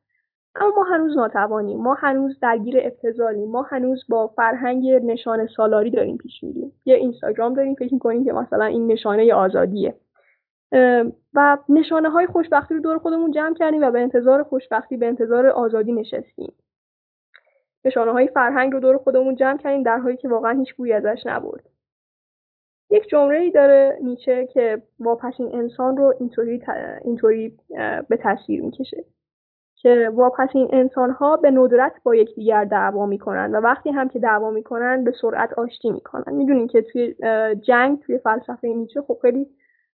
اما ما هنوز ناتوانیم. ما هنوز درگیر ابتزالیم ما هنوز با فرهنگ نشانه سالاری داریم پیش میریم. یه اینستاگرام داریم فکر می‌کنیم که مثلا این نشانه آزادیه. و نشانه های خوشبختی رو دور خودمون جمع کردیم و به انتظار خوشبختی به انتظار آزادی نشستیم. نشانه های فرهنگ رو دور خودمون جمع کردیم در حالی که واقعا هیچ بوی ازش نبرد. یک جمله ای داره نیچه که واپسین انسان رو اینطوری, اینطوری به تصویر می‌کشه. که واپسین انسان ها به ندرت با یکدیگر دعوا می‌کنن و وقتی هم که دعوا می‌کنن به سرعت آشتی می‌کنن. می‌دونین که توی جنگ توی فلسفه نیچه خب خیلی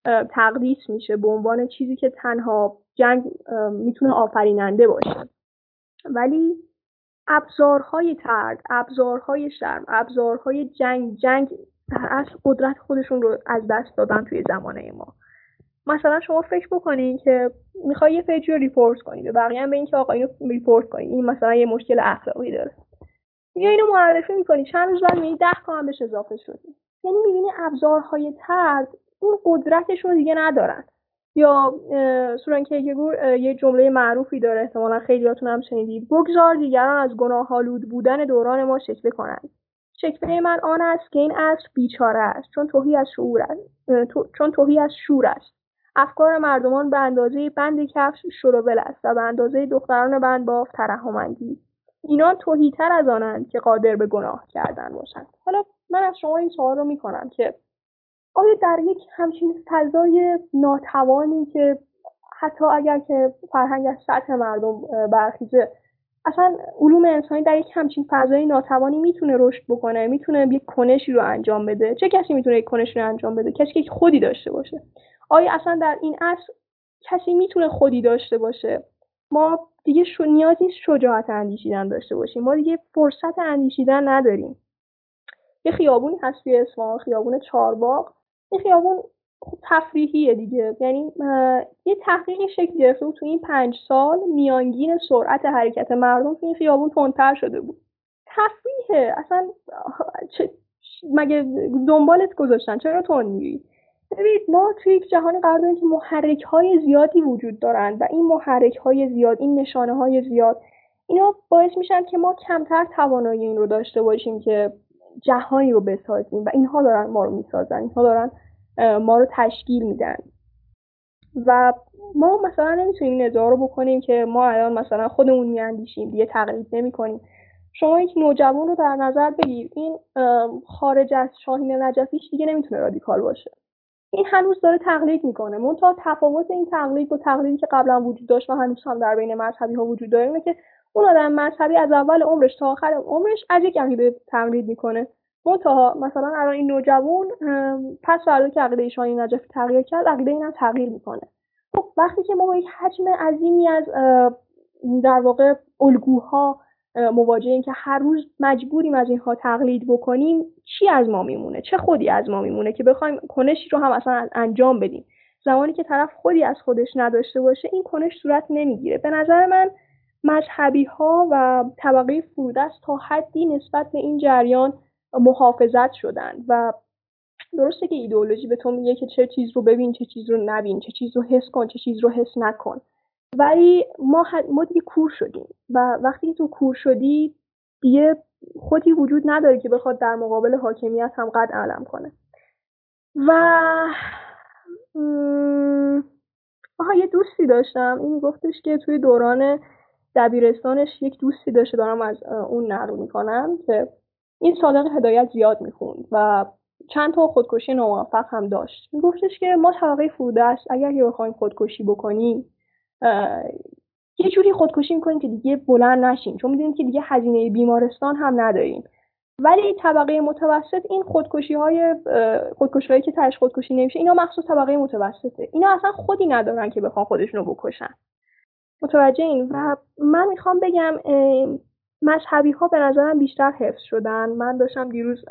تقدیس میشه به عنوان چیزی که تنها جنگ می‌تونه آفریننده باشه. ولی ابزارهای ترد ابزارهای شرم ابزارهای جنگ جنگ در اصل قدرت خودشون رو از دست دادن توی زمانه ما. مثلا شما فکر بکنین که می‌خوای یه page ی رو report کنی به بقیه هم به اینکه آقا اینو report کنی این مثلا یه مشکل اخلاقی داره. یا اینو معرفی می‌کنی چند روز بعد می‌بینی ده هم بهش اضافه شدی یعنی می‌بینی ابزارهای طرد اون قدرتش رو دیگه ندارن. یا سورن کیرکگور یه جمله معروفی داره احتمالا خیلیاتون هم شنیدید. بگذار دیگران از گناه آلود بودن دوران ما شکوه کنند. شکوه من آن است که این عصر بیچاره است چون تهی از شعور است چون توهی از شور است. افکار مردمان به اندازه بند کفش شروبل است و به اندازه دختران بند باف ترحماندی اینان توهیتر از آنند که قادر به گناه کردن باشند. حالا من از شما این سوال رو می‌کنم که آیا در یک همچین فضای ناتوانی که حتی اگر که فرهنگ از سطح مردم برخیزه اصلا علوم انسانی در یک همچین فضای ناتوانی می‌تونه رشد بکنه می‌تونه یک کنشی رو انجام بده؟ چه کسی می‌تونه یک کنشی رو انجام بده؟ کسی که خودی داشته باشه. آیا اصلا در این عصر کسی می‌تونه خودی داشته باشه؟ ما دیگه شو نیاز نیست شجاعت اندیشیدن داشته باشیم. ما دیگه فرصت اندیشیدن نداریم. یه خیابونی هست توی اصفهان خیابون چارباغ این خیابون خب تفریحیه دیگه. یعنی یه تحقیقی شکل گرفته بود تو این پنج سال میانگین سرعت حرکت مردم تو این خیابون تندتر شده بود. تفریحه. اصلا مگه دنبالت گذاشتن؟ چرا تند میری ببینید ما توی یک جهانی قرار داریم که محرک های زیادی وجود دارند و این محرک های زیاد این نشانه های زیاد اینا باعث میشن که ما کمتر توانایی این رو داشته باشیم که جهانی رو بسازیم و اینها دارن ما رو می‌سازن. اینها دارن ما رو تشکیل میدن. و ما مثلا نمی‌تونیم این ادعا رو بکنیم که ما الان مثلا خودمون میاندیشیم دیگه تقلید نمی‌کنیم. شما یک نوجوان رو در نظر بگیر. این خارج از شاهین نجفیش دیگه نمی‌تونه رادیکال باشه. این هنوز داره تقلید می‌کنه. منتها تفاوت این تقلید با تقلیدی که قبلا وجود داشت و هنوز هم در بین مذهبی ها وجود داره اینه که اون آدم مذهبی از اول عمرش تا آخر عمرش از یک عقیده تمرید می‌کنه. منتها مثلا الان این نوجوان پس فردا که عقیده شاهین نجفی تغییر کرد عقیده اینم تغییر می‌کنه. خب وقتی که ما با یک حجم عظیمی از در واقع الگوها مواجهیم که هر روز مجبوریم از اینها تقلید بکنیم چی از ما میمونه؟ چه خودی از ما میمونه که بخوایم کنشی رو هم اصلا انجام بدیم؟ زمانی که طرف خودی از خودش نداشته باشه این کنش صورت نمی‌گیره. به نظر من مذهبی ها و طبقه فرودست تا حدی نسبت به این جریان محافظت شدن. و درسته که ایدئولوژی به تو میگه که چه چیز رو ببین چه چیز رو نبین چه چیز رو حس کن چه چیز رو حس نکن. ولی ما, ما دیگه کور شدیم. و وقتی تو کور شدی دیگه خودی وجود نداره که بخواد در مقابل حاکمیت هم قد علم کنه. و آها یه دوستی داشتم. این گفتش که توی دوران دبیرستانش یک دوستی داشته دارم از اون نقل می‌کنم که این صادق هدایت زیاد می‌خوند و چند تا خودکشی ناموفق هم داشت. میگفتش که ما طبقه فروده است اگر که بخوایم خودکشی بکنیم یه جوری خودکشی می‌کنیم که دیگه بلند نشیم. چون می‌دونیم که دیگه هزینه بیمارستان هم نداریم. ولی طبقه متوسط این خودکشی های خودکشی هایی که ترش خودکشی نمیشه اینا مخصوص طبقه متوسطه. اینا اصلا خودی ندارن که بخوان خودشونو بکشن. متوجه این؟ و من می‌خوام بگم مذهبی ها به نظرم بیشتر حفظ شدن. من داشتم دیروز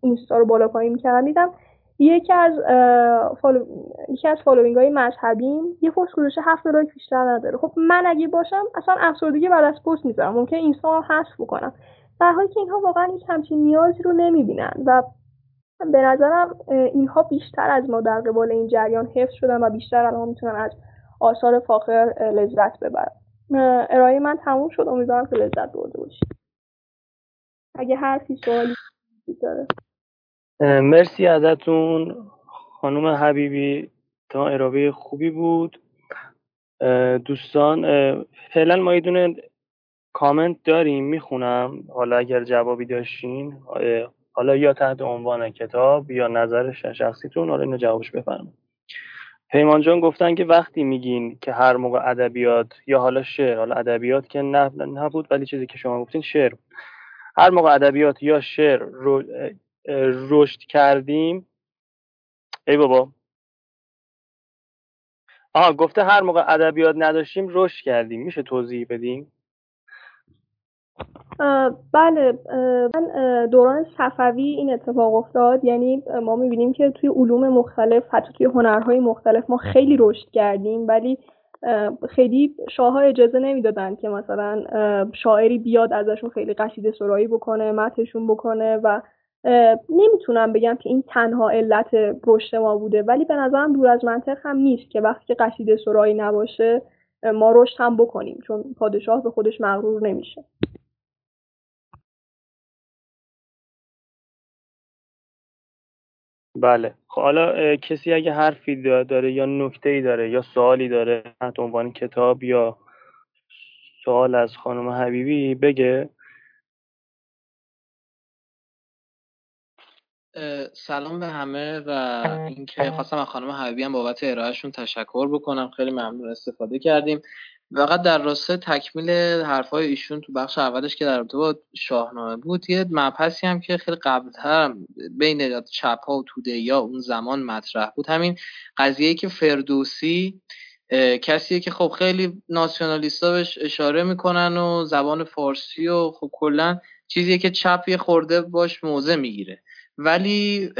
اینستا رو بالا پایین می‌کردم دیدم یکی از follow... یکی از following های مذهبیم یه پست گذاشته هفت لایک بیشتر نداره. خب من اگه باشم اصلا افسردگی بعد از پست می‌ذارم. ممکن اینستا هم حذف بکنم. در حالی که اینها واقعا هیچ همچین نیازی رو نمی‌بینن و به نظرم اینها بیشتر از ما در قبال این جریان حفظ شدن و بیشتر الان می‌تونن از آثار فاخر لذت ببرن. ارائه من تموم شد. امیدوارم که لذت برده باشید. اگه حرفی سوالی داره. مرسی ازتون. خانم حبیبی تا ارائه خوبی بود. دوستان فعلا ما یه دونه کامنت داریم می‌خونم. حالا اگر جوابی داشتین حالا یا تحت عنوان کتاب یا نظر شخصیتون حالا اینو جوابش بفرمایید. پیمان جان گفتن که وقتی میگین که هر موقع ادبیات یا حالا شعر حالا ادبیات که نه نبود ولی چیزی که شما گفتین شعر هر موقع ادبیات یا شعر رو رشد کردیم ای بابا. آها گفته هر موقع ادبیات نداشتیم رشد کردیم. میشه توضیح بدیم بله من دوران صفوی این اتفاق افتاد. یعنی ما می‌بینیم که توی علوم مختلف حتی توی هنرهای مختلف ما خیلی رشد کردیم ولی خیلی شاه اجازه نمی‌دادن که مثلا شاعری بیاد ازشون خیلی قصیده سرایی بکنه متشون بکنه و نمی‌تونم بگم که این تنها علت رشد ما بوده. ولی به نظرم دور از منطق هم نیست که وقتی که قصیده سرایی نباشه ما رشد هم بکنیم چون پادشاه به خودش مغرور نمیشه. بله. خب حالا کسی اگه حرفی داره یا نکته ای داره یا سوالی داره تحت عنوان کتاب یا سوال از خانم حبیبی بگه. سلام به همه و اینکه خواستم از خانم حبیبی هم بابت ارائهشون تشکر بکنم. خیلی ممنون استفاده کردیم. فقط در راسته تکمیل حرفای ایشون تو بخش اولش که در با شاهنامه بود یه مبحثی هم که خیلی قبلتر بین چپ ها و توده یا اون زمان مطرح بود. همین قضیه که فردوسی کسیه که خب خیلی ناسیونالیستا بهش اشاره می‌کنن و زبان فارسی و خب کلا چیزیه که چپ خورده باش موضع می‌گیره. ولی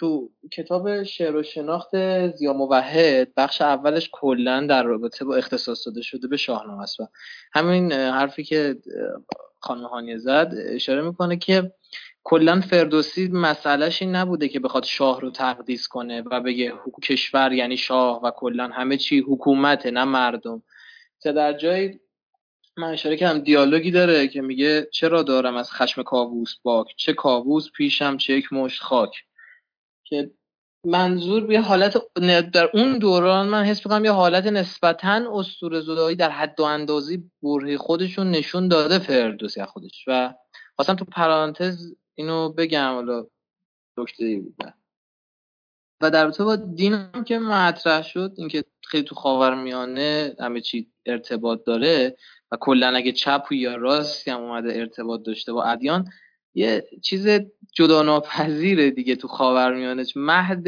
تو کتاب شعر و شناخت زیا موحد بخش اولش کلا در رابطه با اختصاص داده شده به شاهنامه است و همین حرفی که خانم هانیه زد اشاره می‌کنه که کلا فردوسی مسئلهش این نبوده که بخواد شاه رو تقدیس کنه و بگه کشور یعنی شاه و کلا همه چی حکومته نه مردم. که در جای من اشاره کردم دیالوگی داره که میگه چرا دارم از خشم کاووس باک چه کاووس پیشم چه یک مشت خاک. که منظور به حالت در اون دوران من حس می‌کنم یه حالت نسبتا اسطوره زدایی در حد و اندازی بره خودشون نشون داده فردوسی خودش. و خواستم تو پرانتز اینو بگم حالا دکتری بود و در رابطه با دین هم که مطرح شد اینکه خیلی تو خاورمیانه همه چی ارتباط داره و کلا اگه چپ و یا راستی هم اومده ارتباط داشته با ادیان یه چیز جدا ناپذیره دیگه تو خاورمیانه. مهد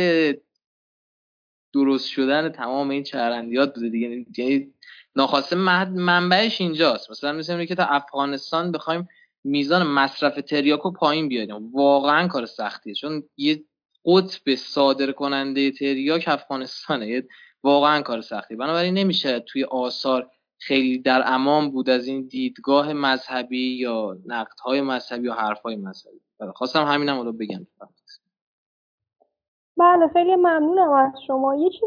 درست شدن تمام این چرندیات بوده دیگه. یعنی ناخواسته مهد منبعش اینجاست. مثلا مثل که تا افغانستان بخوایم میزان مصرف تریاکو پایین بیاریم. واقعا کار سختیه. چون یه قطب صادر کننده تریاک افغانستانه. واقعا کار سختی. بنابراین نمیشه توی آثار خیلی در امان بود از این دیدگاه مذهبی یا نقدهای مذهبی یا حرفهای مذهبی. بله، خواستم همینم رو بگم. بله خیلی ممنونم از شما. یه چیزی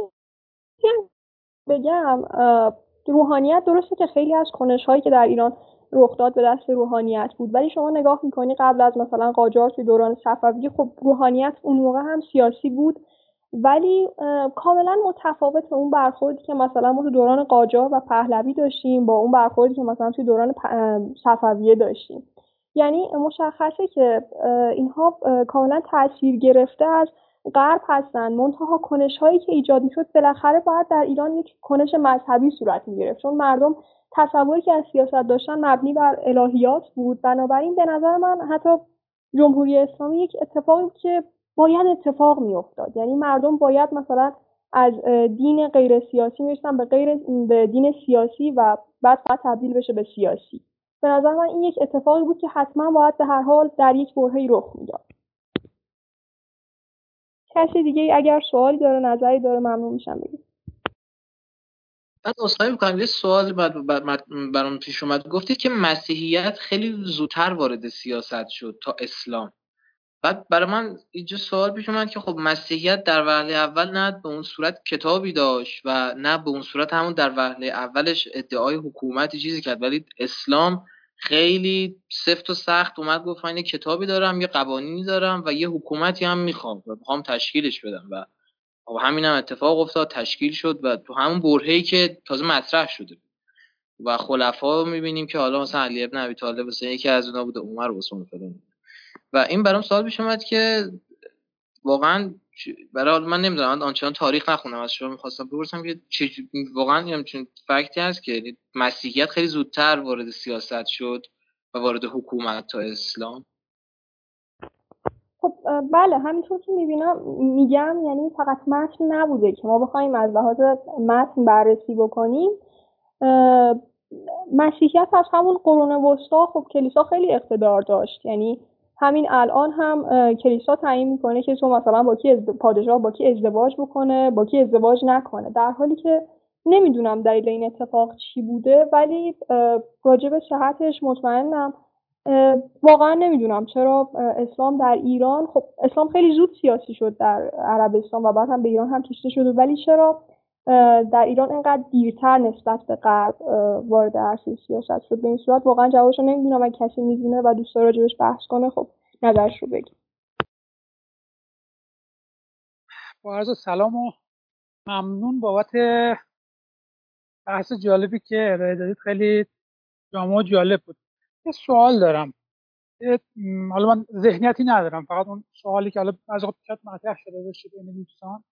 بگم روحانیت درسته که خیلی از کنش هایی که در ایران رخ داد به دست روحانیت بود. ولی شما نگاه می‌کنی قبل از مثلا قاجار توی دوران صفوی خب روحانیت اون موقع هم سیاسی بود. ولی کاملا متفاوت به اون برخوردی که مثلا ما تو دوران قاجار و پهلوی داشتیم با اون برخوردی که مثلا توی دوران صفویه داشتیم. یعنی مشخصه که اینها کاملا تاثیر گرفته از غرب هستن. منتها کنش هایی که ایجاد می‌شد بالاخره باید در ایران یک کنش مذهبی صورت می‌گرفت. چون مردم تصوری که از سیاست داشتن مبنی بر الهیات بود. بنابراین به نظر من حتی جمهوری اسلامی یک اتفاقی که باید اتفاق میافتاد. یعنی مردم باید مثلا از دین غیر سیاسی می‌رسن به غیر به دین سیاسی و بعد فقط تبدیل بشه به سیاسی. به نظر من این یک اتفاقی بود که حتما باید به هر حال در یک برهه‌ای رخ می‌داد. کسی دیگه اگر سوالی داره نظری داره ممنون میشم. بگید بعد اصخایی می‌کنم یه سوال برام پیش اومد. گفتید که مسیحیت خیلی زودتر وارد سیاست شد تا اسلام. بعد برای من اینجا سوال پیش اومد که خب مسیحیت در وهله اول نه به اون صورت کتابی داشت و نه به اون صورت همون در وهله اولش ادعای حکومتی چیزی کرد. ولی اسلام خیلی سفت و سخت اومد گفت من کتابی دارم یه قوانینی دارم و یه حکومتی هم می‌خوام و می‌خوام تشکیلش بدم و خب همین هم اتفاق افتاد تشکیل شد و تو همون برهه‌ای که تازه مطرح شده. و خلفا می‌بینیم که حالا مثلا علی ابن ابی طالب مثلا یکی از اونها بوده عمر و عثمان فلان و این برام سوال پیش اومد که واقعا برای من نمی‌دونم آنچنان تاریخ نخونم از شما می‌خواستم بپرسم که واقعا همچین فکتی هست که یعنی مسیحیت خیلی زودتر وارد سیاست شد و وارد حکومت تا اسلام؟ خب بله همینطور که می‌بینم میگم یعنی فقط متن نبوده که ما بخوایم از لحاظ متن بررسی بکنیم. مسیحیت از همون قرون وسطا خب کلیسا خیلی اقتدار داشت. یعنی همین الان هم کلیسا تعیین می‌کنه که تو مثلا با کی پادشاه با کی ازدواج بکنه با کی ازدواج نکنه. در حالی که نمی‌دونم دلیل این اتفاق چی بوده ولی راجع به صحتش مطمئنم واقعا نمی‌دونم چرا اسلام در ایران خب اسلام خیلی زود سیاسی شد در عربستان و بعد هم به ایران هم کشته شده ولی چرا در ایران اینقدر دیرتر نسبت به غرب وارد عرصه سیاست شد؟ به این صورت واقعا جوابش رو نمی‌دونم. اگه کسی می‌دونه و دوست داره راجبش بحث کنه خب نظرش رو بگی با عرض سلام و ممنون بابت بحث جالبی که ارائه دادید. خیلی جامع جالب بود. یه سوال دارم. حالا من ذهنیتی ندارم فقط اون سوالی که حالا از شاید مطرح شده باشه بین دوستان.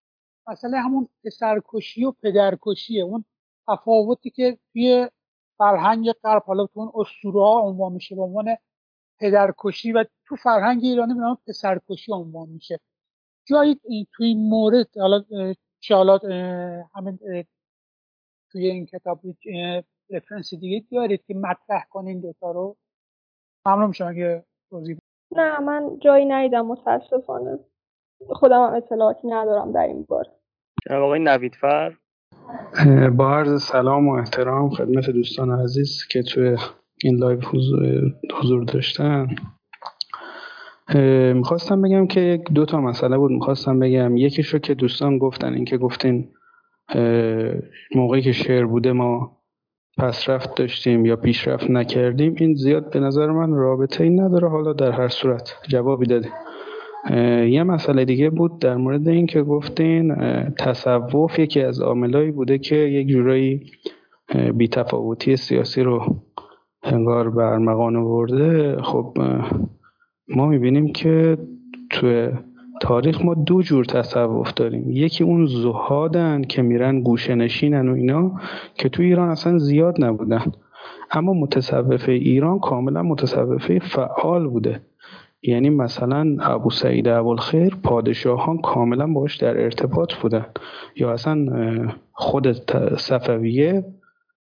مسئله همون پسرکشی و پدرکشیه. اون تفاوتی که توی فرهنگ غرب حالا تو اون اسطوره ها عنوان میشه به عنوان پدرکشی و تو فرهنگ ایرانی به پسرکشی عنوان میشه. جایی توی این مورد حالا شالات همین توی این کتاب reference دیگه دارید که مطرح کنین دوتا رو؟ ممنون میشم اگه توضیح نه من جایی ندیدم متاسفانه. خودم هم اطلاعاتی ندارم در این بار جناب آقای نویدفر با عرض سلام و احترام خدمت دوستان عزیز که توی این live حضور داشتن. می‌خواستم بگم که دو تا مسئله بود. می‌خواستم بگم یکیش رو که دوستان گفتن اینکه گفتین موقعی که شعر بوده ما پسرفت داشتیم یا پیشرفت نکردیم این زیاد به نظر من رابطه ای نداره حالا در هر صورت جوابی داده یه مسئله دیگه بود در مورد این که گفتین تصوف یکی از عاملایی بوده که یک جورایی بیتفاوتی سیاسی رو انگار به ارمغان ورده خب ما می‌بینیم که تو تاریخ ما دو جور تصوف داریم. یکی اون زهادن که میرن گوشه نشینن و اینا که تو ایران اصلا زیاد نبودن. اما متصوفه ایران کاملا متصوفه فعال بوده. یعنی مثلا ابو سعید ابوالخیر پادشاهان کاملا باش در ارتباط بودن. یا اصلا خود صفویه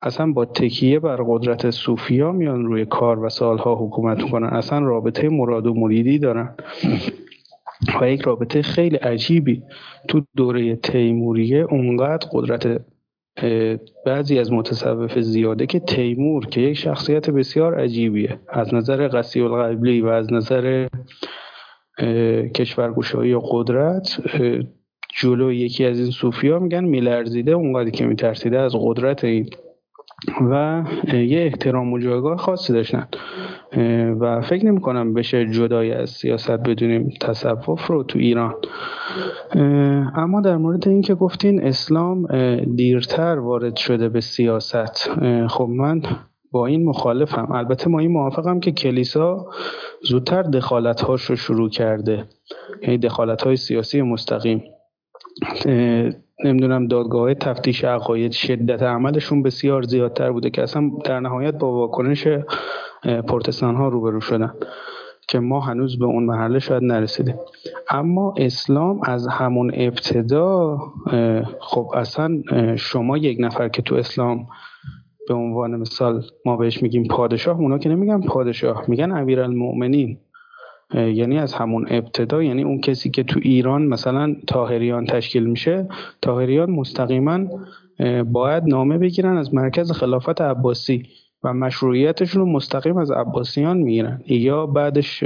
اصلا با تکیه بر قدرت صوفیا میان روی کار و سالها حکومت می‌کنن. اصلا رابطه مراد و مریدی دارن. و یک رابطه خیلی عجیبی تو دوره تیموریه اونقدر قدرت بعضی از متصوف زیاده که تیمور که یک شخصیت بسیار عجیبیه. از نظر قصی القبلی و از نظر کشورگوشایی و قدرت جلو یکی از این صوفی ها میگن میلرزیده اونقدر که میترسیده از قدرت این و یه احترام و جایگاه خاصی داشتن. و فکر نمی کنم بشه جدای از سیاست بدونیم تصوف رو تو ایران. اما در مورد اینکه گفتین اسلام دیرتر وارد شده به سیاست. خب من با این مخالفم. البته ما این موافقم که کلیسا زودتر دخالت هاش رو شروع کرده. یعنی دخالت های سیاسی مستقیم. نمی‌دونم دادگاه تفتیش عقاید شدت عملشون بسیار زیادتر بوده که اصلا در نهایت با واکنش پرتستان ها روبرو شدن که ما هنوز به اون مرحله شاید نرسیدیم. اما اسلام از همون ابتدا خب اصلا شما یک نفر که تو اسلام به عنوان مثال ما بهش میگیم پادشاه اونا که نمیگن پادشاه میگن امیرالمؤمنین. یعنی از همون ابتدا یعنی اون کسی که تو ایران مثلا تاهریان تشکیل میشه تاهریان مستقیما باید نامه بگیرن از مرکز خلافت عباسی و مشروعیتشون رو مستقیم از عباسیان می‌گیرن. یا بعدش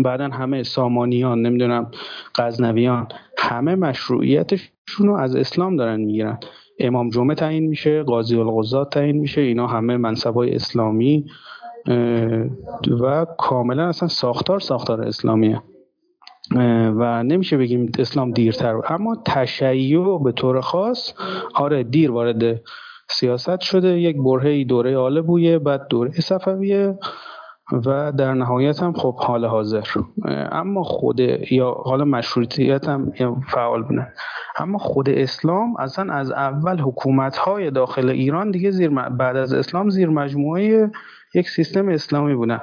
بعدا همه سامانیان نمی‌دونم غزنویان همه مشروعیتشون رو از اسلام دارن می‌گیرن. امام جمعه تعیین میشه قاضی القضات تعیین میشه اینا همه منصبای اسلامی. و کاملا اصلا ساختار ساختار اسلامیه. و نمیشه بگیم اسلام دیرتر اما تشیع به طور خاص آره دیر وارد سیاست شده. یک برهه دوره آله بویه بعد دوره صفویه و در نهایت هم خب حال حاضر. اما خود یا حالا مشروطیت هم فعال بونه اما خود اسلام اصلا از اول حکومت های داخل ایران دیگه زیر بعد از اسلام زیر مجموعه یک سیستم اسلامی بودن.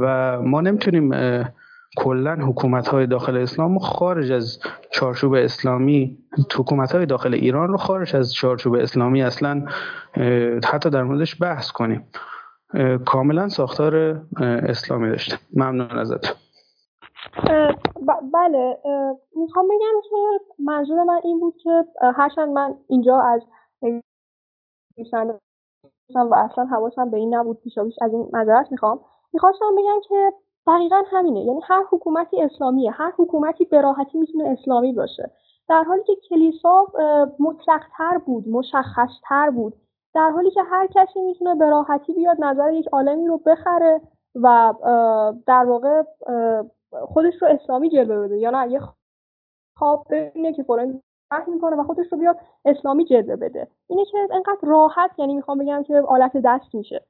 و ما نمی‌تونیم کلا حکومت های داخل اسلام خارج از چارچوب اسلامی حکومت های داخل ایران رو خارج از چارچوب اسلامی اصلا حتی در موردش بحث کنیم. کاملا ساختار اسلامی داشته ممنون ازت. بله می‌خوام بگم که منظور من این بود که هرچند من اینجا از و اصلا حواسم به این نبود پیشا از این معذرت می‌خوام. می‌خواستم بگم که دقیقا همینه. یعنی هر حکومتی اسلامیه هر حکومتی به راحتی می‌تونه اسلامی باشه. در حالی که کلیسا مطلقتر بود مشخصتر بود. در حالی که هر کسی می‌تونه به راحتی بیاد نظر یک عالمی رو بخره و در واقع خودش رو اسلامی جلوه بده. یا نه یه خواب اینه که فلان فهم می‌کنه و خودش رو بیاد اسلامی جلوه بده. اینه که انقدر راحت یعنی می‌خوام بگم که آلت دست میشه.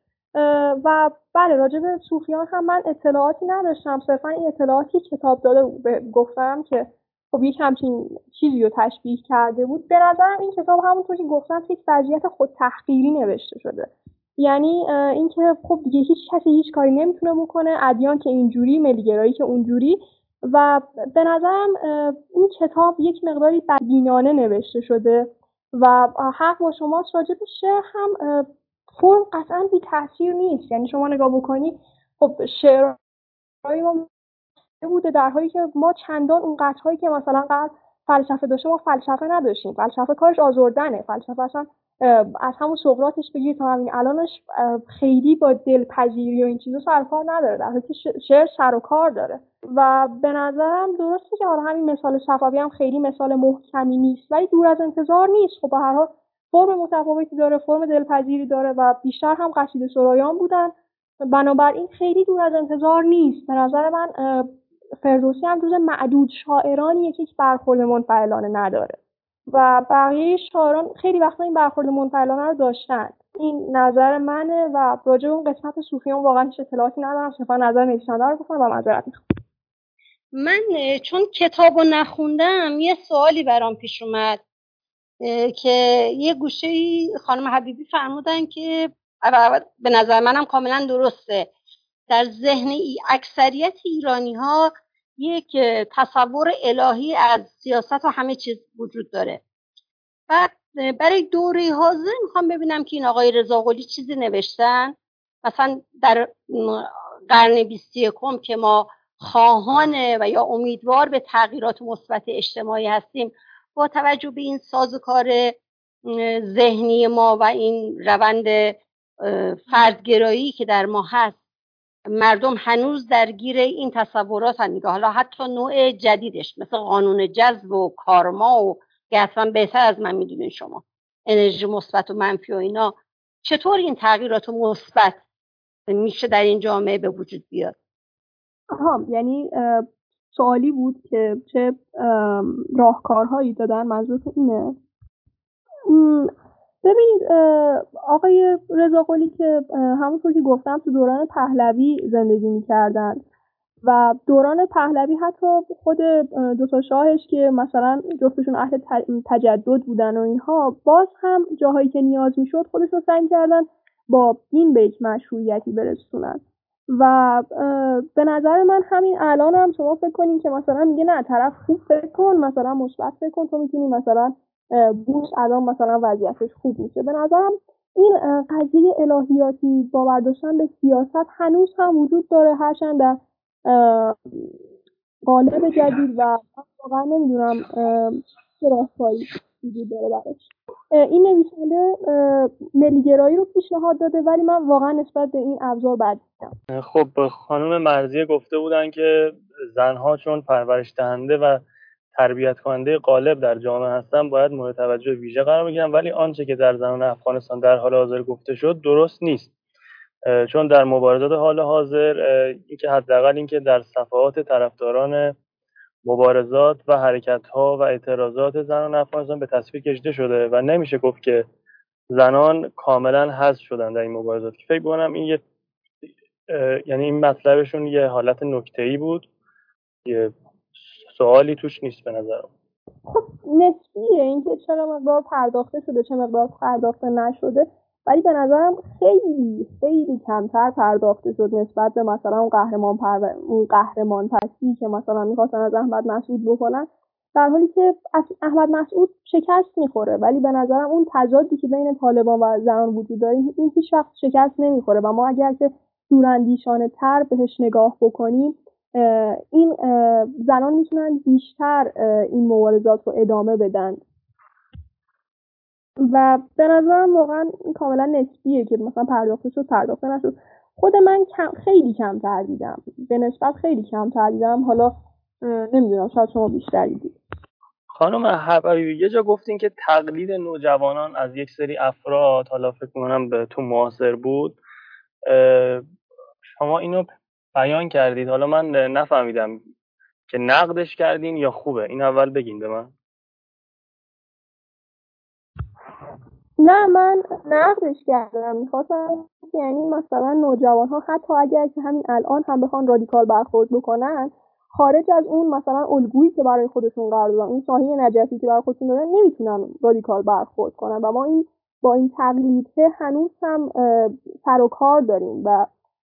و بله راجع به صوفیان هم من اطلاعاتی نداشتم. صرفا این اطلاعاتی کتاب داده گفتم که خب یک همچین چیزی رو تشبیه کرده بود. به نظرم این کتاب همونطور که گفتم یک وضعیت خود تحقیری نوشته شده. یعنی اینکه خب دیگه هیچ کسی هیچ کاری نمی‌تونه بکنه. ادیان که اینجوری ملیگرایی که اونجوری و به نظرم این کتاب یک مقداری بدبینانه نوشته شده و حق با شماست. راجع به شعر هم فرم قطعا بی تاثیر نیست. یعنی شما نگاه بکنی خب شعر ما بوده در حالی که ما چندان اون قطعهایی که مثلا قبل فلسفه داشته ما فلسفه نداشتیم. فلسفه کارش آزردنه. فلسفه اصلا از همون سقراطش بگیر تا همین الانش خیلی با دلپذیری و این چیزا سر کار نداره. در حالی که شعر سر و کار داره. و به نظرم درسته که حالا همین مثال صفوی هم خیلی مثال محکمی نیست ولی دور از انتظار نیست. خب به هر حال فرم متفاوتی داره فرم دلپذیری داره و بیشتر هم قصیده سرایان بودن. بنابراین خیلی دور از انتظار نیست. به نظر من فردوسی هم جز معدود شاعرانیه که یک برخورد منفعلانه نداره. و بقیه شاعران خیلی وقتا این برخورد منفعلانه رو داشتن. این نظر منه و راجع اون قسمت صوفیان واقعا هیچ اطلاعاتی ندارم. صرفا نظر نویسنده رو گفتم و معذرت می‌خوام. من چون کتاب رو نخوندم یه سوالی برام پیش اومد که یه گوشه خانم حبیبی فرمودن که به نظر منم کاملا درسته. در ذهن اکثریت ایرانی ها یک تصور الهی از سیاست و همه چیز وجود داره. بعد برای دوره حاضر می‌خوام ببینم که این آقای رضا چیزی نوشتن. مثلا در قرن بیستی یکم که ما خواهان و یا امیدوار به تغییرات مثبت اجتماعی هستیم با توجه به این سازوکار ذهنی ما و این روند فردگرایی که در ما هست مردم هنوز درگیر این تصورات هم حالا حتی نوع جدیدش مثل قانون جذب و کارما و که اصلا بهتر از من می‌دونین شما. انرژی مثبت و منفی و اینا. چطور این تغییرات مثبت میشه در این جامعه به وجود بیاد؟ آها یعنی سوالی بود که چه راهکارهایی دادن. منظور اینه؟ ببینید آقای رضا که همونطور که گفتم تو دوران پهلوی زندگی می‌کردن و دوران پهلوی حتی خود دو تا شاهش که مثلا جفتشون اهل تجدد بودن و اینها باز هم جاهایی که نیاز می‌شد خودشون سعی کردن با دین به یک مشروعیتی برسونن. و به نظر من همین الان هم شما فکر کنین که مثلا میگه نه طرف خوب فکر کن مثلا مثبت فکر کن تو می‌تونی مثلا بوش الان مثلا وضعیتش خوب میشه. به نظرم این قضیه الهیاتی باور داشتن به سیاست هنوز هم وجود داره. هرچند در قالب جدید و واقعا نمی‌دونم چه راهکاری وجود داره براش. این نویسنده ملیگرایی رو پیشنهاد داده ولی من واقعا نسبت به این ابزار بد خب خانم مرزیه گفته بودن که زنها چون پرورش دهنده و تربیت کننده غالب در جامعه هستن باید مورد توجه ویژه قرار بگیرن ولی آنچه که در زنان افغانستان در حال حاضر گفته شد درست نیست. چون در مبارزات حال حاضر اینکه حداقل اینکه در صفحات طرفداران مبارزات و حرکت ها و اعتراضات زنان افغانستان به تصویر کشیده شده و نمیشه گفت که زنان کاملا حذف شدن در این مبارزات. که فکر کنم این یه یعنی این مطلبشون یه حالت نکته ای بود. یه سوالی توش نیست به نظرم. خب نسبیه اینکه چرا مقدار پرداخته شده چه مقدار پرداخته نشده ولی به نظرم خیلی خیلی کمتر پرداخته شد نسبت به مثلا اون قهرمان پر... اون قهرمان پسی که مثلا می‌خواستن از احمد مسعود بکنن. در حالی که احمد مسعود شکست می‌خوره ولی به نظرم اون تضادی که بین طالبان و زنان وجود داره این هیچ وقت شکست نمی‌خوره. و ما اگر که دوراندیشانه تر بهش نگاه بکنیم این زنان می‌تونن بیشتر این مبارزات رو ادامه بدن. و به نظرم واقعا این کاملا نسبیه که مثلا پرداخته شد پرداخته نشد. خود من کم خیلی کمتر دیدم. به نسبت خیلی کمتر دیدم. حالا نمی‌دونم شاید شما بیشتر دیدید. خانم حبیبی یه جا گفتین که تقلید نوجوانان از یک سری افراد حالا فکر کنم به تو معاصر بود شما اینو بیان کردید حالا من نفهمیدم که نقدش کردین یا خوبه. این اول بگین به من. نه من نقدش کردم. می‌خواستم یعنی مثلا نوجوان ها حتی اگر که همین الان هم بخوان رادیکال برخورد بکنن خارج از اون مثلا الگویی که برای خودشون قرار دادن اون شاهین نجفی که برای خودشون دادن نمی‌تونن رادیکال برخورد کنن. و ما این با این تقلیده هنوز هم سر و کار داریم و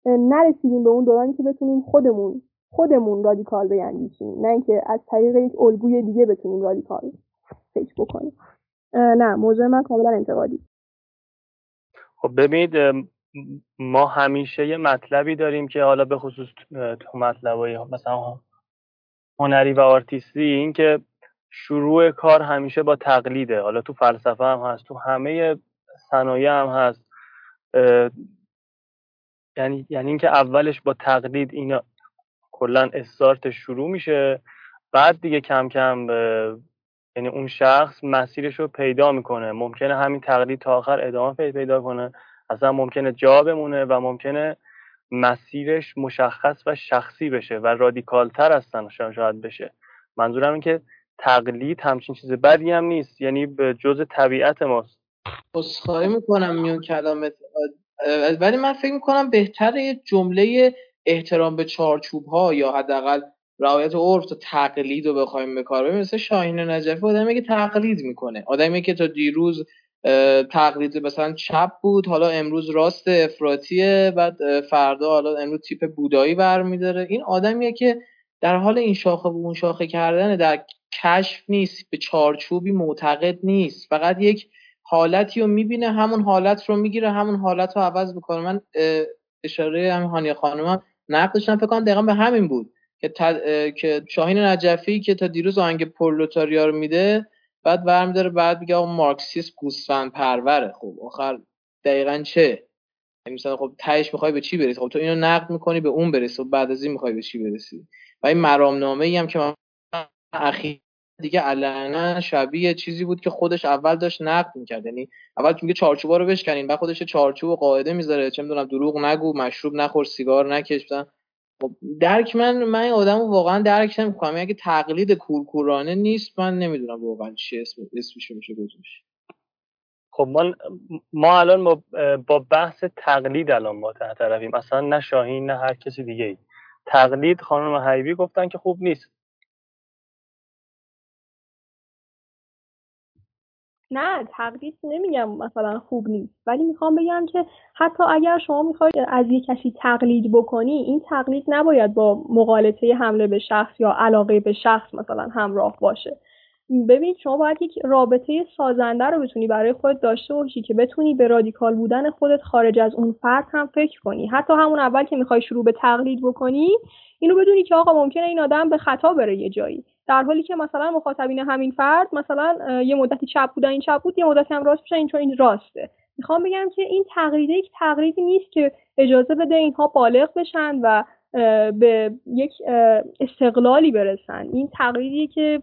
نرسیدیم به اون دورانی که بتونیم خودمون خودمون رادیکال بیندیشیم نه اینکه از طریق یک الگوی دیگه بتونیم رادیکال فکر بکنیم. نه موضوع من کاملا انتقادی. خب ببینید ما همیشه یه مطلبی داریم که حالا به خصوص تو مطلبای مثلا هنری و آرتیستی این که شروع کار همیشه با تقلیده. حالا تو فلسفه هم هست تو همه صنایع هم هست. یعنی یعنی اینکه اولش با تقلید اینا کلا استارت شروع میشه بعد دیگه کم کم یعنی اون شخص مسیرش رو پیدا می‌کنه. ممکنه همین تقلید تا آخر ادامه پیدا کنه. اصلا ممکنه جا بمونه و ممکنه مسیرش مشخص و شخصی بشه و رادیکال تر هستن شاید بشه. منظورم این که تقلید همچین چیز بدی هم نیست. یعنی به جز طبیعت ماست. اصخایی می‌کنم میون کلامت. ولی من فکر می‌کنم بهتره یه جمله احترام به چارچوب ها یا حداقل رعایت عرف تا تقلید رو بخوایم به کار مثل شاهین نجفی آدمی که تقلید می‌کنه. آدمی که تا دیروز تقلید مثلا چپ بود حالا امروز راست افراطیه بعد فردا حالا امروز تیپ بودایی برمیداره این آدمیه که در حال این شاخه و اون شاخه کردن در کشف نیست به چارچوبی معتقد نیست. فقط یک حالتی رو می‌بینه همون حالت رو می‌گیره همون حالت رو عوض می‌کنه. من اشاره همین هانیه خانومم نقدشم فکر کنم دقیقا به همین بود که, که شاهین نجفی که تا دیروز آهنگ پرولتاریا رو میده بعد برمیداره بعد میگه آقا مارکسیسم گوسفند پروره. خب آخر دقیقا چه؟ یعنی مثلا خب تهش می‌خوای به چی برسی؟ خب تو اینو نقد می‌کنی به اون برسی و بعد از این می‌خوای به چی برسی؟ و این مرامنامه ای هم که من اخیر دیگه علنا شبیه چیزی بود که خودش اول داشت نقد می‌کرد. یعنی اول میگه چارچوبا رو بشکنین بعد خودش چارچوب و قاعده می‌ذاره. چه می‌دونم دروغ نگو مشروب نخور سیگار نکش. خب درک من من آدم واقعا درک نمی‌کنم. اگه تقلید کورکورانه نیست من نمی‌دونم واقعا چی اسم اسمش میشه گذاشت. خب ما ما الان با, با بحث تقلید الان ما طرفیم. اصلا نه شاهین نه هر کسی دیگه ای تقلید خانم حیبی گفتن که خوب نیست. نه تقلید نمیگم مثلا خوب نیست. ولی می‌خوام بگم که حتی اگر شما می‌خواید از یک کسی تقلید بکنی این تقلید نباید با مقالطه حمله به شخص یا علاقه به شخص مثلا همراه باشه. ببین شما باید یک رابطه سازنده رو بتونی برای خودت داشته باشی که بتونی به رادیکال بودن خودت خارج از اون فرد هم فکر کنی. حتی همون اول که می‌خوای شروع به تقلید بکنی اینو بدونی که آقا ممکنه این آدم به خطا بره یه جایی. در حالی که مثلا مخاطبین همین فرد مثلا یه مدتی چپ بودن این چپ بود یه مدتی هم راست بشن این چون این راسته. می‌خوام بگم که این تقلیده یک تقلیدی نیست که اجازه بده اینها بالغ بشن و به یک استقلالی برسن. این تقلیدی که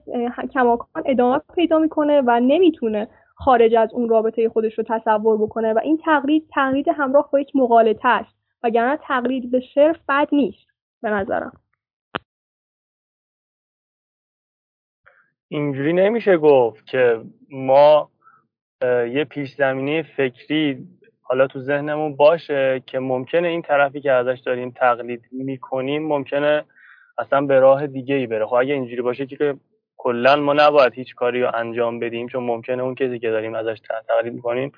کماکان ادامه پیدا می‌کنه و نمی‌تونه خارج از اون رابطه خودش رو تصور بکنه و این تقلید تقلید همراه با یک مقالطه است. وگرنه تقلید به صرف بد نیست به نظرم. اینجوری نمیشه گفت که ما یه پیش زمینه فکری حالا تو ذهنمون باشه که ممکنه این طرفی که ازش داریم تقلید می‌کنیم ممکنه اصلا به راه دیگه ای بره. خب اگه اینجوری باشه که کلا ما نباید هیچ کاری رو انجام بدیم چون ممکنه اون کسی که داریم ازش تقلید می‌کنیم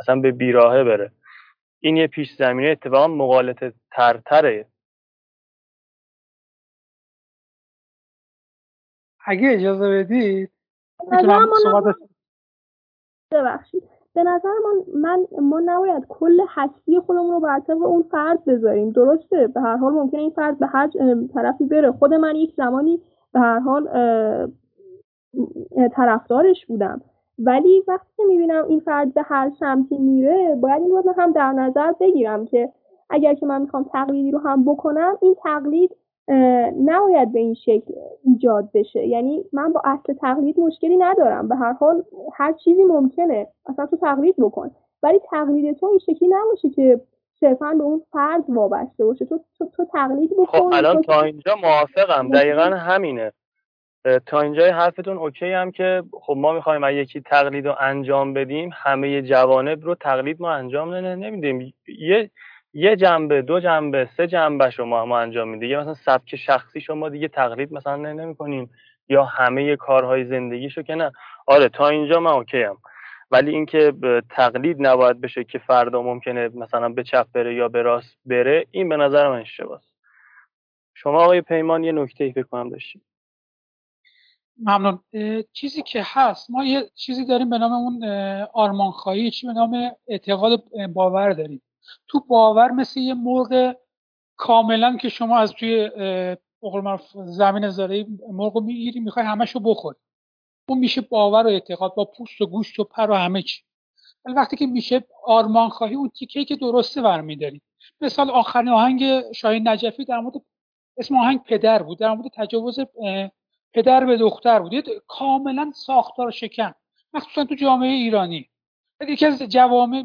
اصلا به بیراهه بره. این یه پیش زمینه اتفاقا مقالطه ترتره اگه اجازه بدید می‌تونم صحبت ببخشید. به نظر من, من ما نباید کل هستی خودمون رو بر اون فرد بذاریم. درسته؟ به هر حال ممکنه این فرد به هر طرفی بره. خود من یک زمانی به هر حال طرفدارش بودم. ولی وقتی که می‌بینم این فرد به هر سمتی میره باید این رو هم در نظر بگیرم که اگر که من می‌خوام تقلیدی رو هم بکنم این تقلید نباید به این شکل ایجاد بشه. یعنی من با اصل تقلید مشکلی ندارم. به هر حال هر چیزی ممکنه. اصلا تو تقلید بکن. ولی تقلید تو این شکلی نباشه که صرفا به اون فرد وابسته باشه. تو تو, تو تقلید بکن. خب الان تا اینجا موافقم. دقیقا همینه. تا اینجای حرفتون اوکی هم که خب ما می‌خوایم اگه یکی تقلید رو انجام بدیم همه جوانب رو تقلید ما انجام نمیدیم. یه یه جنبه دو جنبه سه جنبه شما ما انجام میده یه مثلا سبک شخصی شما دیگه تقلید مثلا نمی کنیم یا همه کارهای زندگیشو که نه. آره تا اینجا من اوکی هم ولی اینکه تقلید نباید بشه که فردا ممکنه مثلا به چپ بره یا به راست بره این به نظر من اشتباهه شما آقای پیمان یه نکته ای فکر کنم داشتید ممنون. چیزی که هست ما یه چیزی داریم به نام اون آرمانخواهی چی به نام اعتقاد باور داریم. تو باور مثل یه مرغ کاملا که شما از توی زمین زاره مرغ رو می‌گیری می‌خوای همش رو بخوری. اون میشه باور و اعتقاد با پوست و گوشت و پر و همه چی. ولی وقتی که میشه آرمان خواهی اون تیکه که درسته برمیداری. مثال آخرین آهنگ شاهین نجفی در مورد اسم آهنگ پدر بود در مورد تجاوز پدر به دختر بود. کاملا ساختار شکن. مخصوصا تو جامعه ایرانی. یکی از جوامع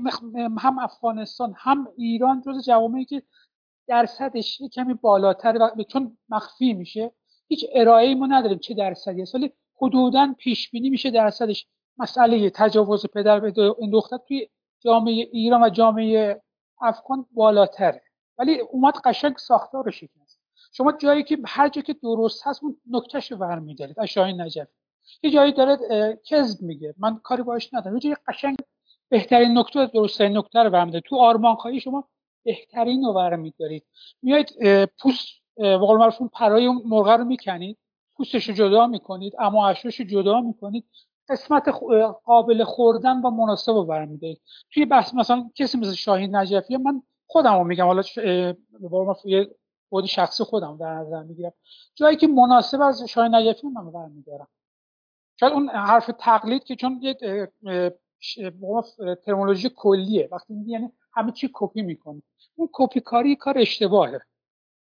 هم افغانستان هم ایران جز جوامعی که درصدش کمی بالاتر و چون مخفی میشه هیچ ارائه ما نداریم چه درصدی است. ولی حدودا پیش بینی میشه درصدش. مسئله تجاوز پدر به دختر توی جامعه ایران و جامعه افغان بالاتره. ولی اومد قشنگ ساختار شکست. شما جایی که هر جایی که درست هست اون نکتهش رو برمیدارید. از شاهین نجف یه جایی داره کذب میگه. من کاری باش ندارم. یه جایی قشنگ بهترین نکته درستترین نکته رو برمیدارید. تو آرمان خواهی شما بهترین رو برمیدارید. میایید پوست بقول معروف پرای مرغ رو می‌کنید پوستش رو جدا می‌کنید اما اشوش جدا می‌کنید. قسمت قابل خوردن و مناسب رو برمیدارید. توی بحث مثلا کسی مثل شاهین نجفی من خودم رو میگم حالا یه بود شخصی خودم در نظر می‌گیرم. جایی که مناسب از شاهین نجفی من برمیدارم. شاید اون حرف تقلید که چون یه ترمولوژی کلیه. وقتی میگی یعنی همه چی کپی می‌کنه. اون کپی کاری کار اشتباهه.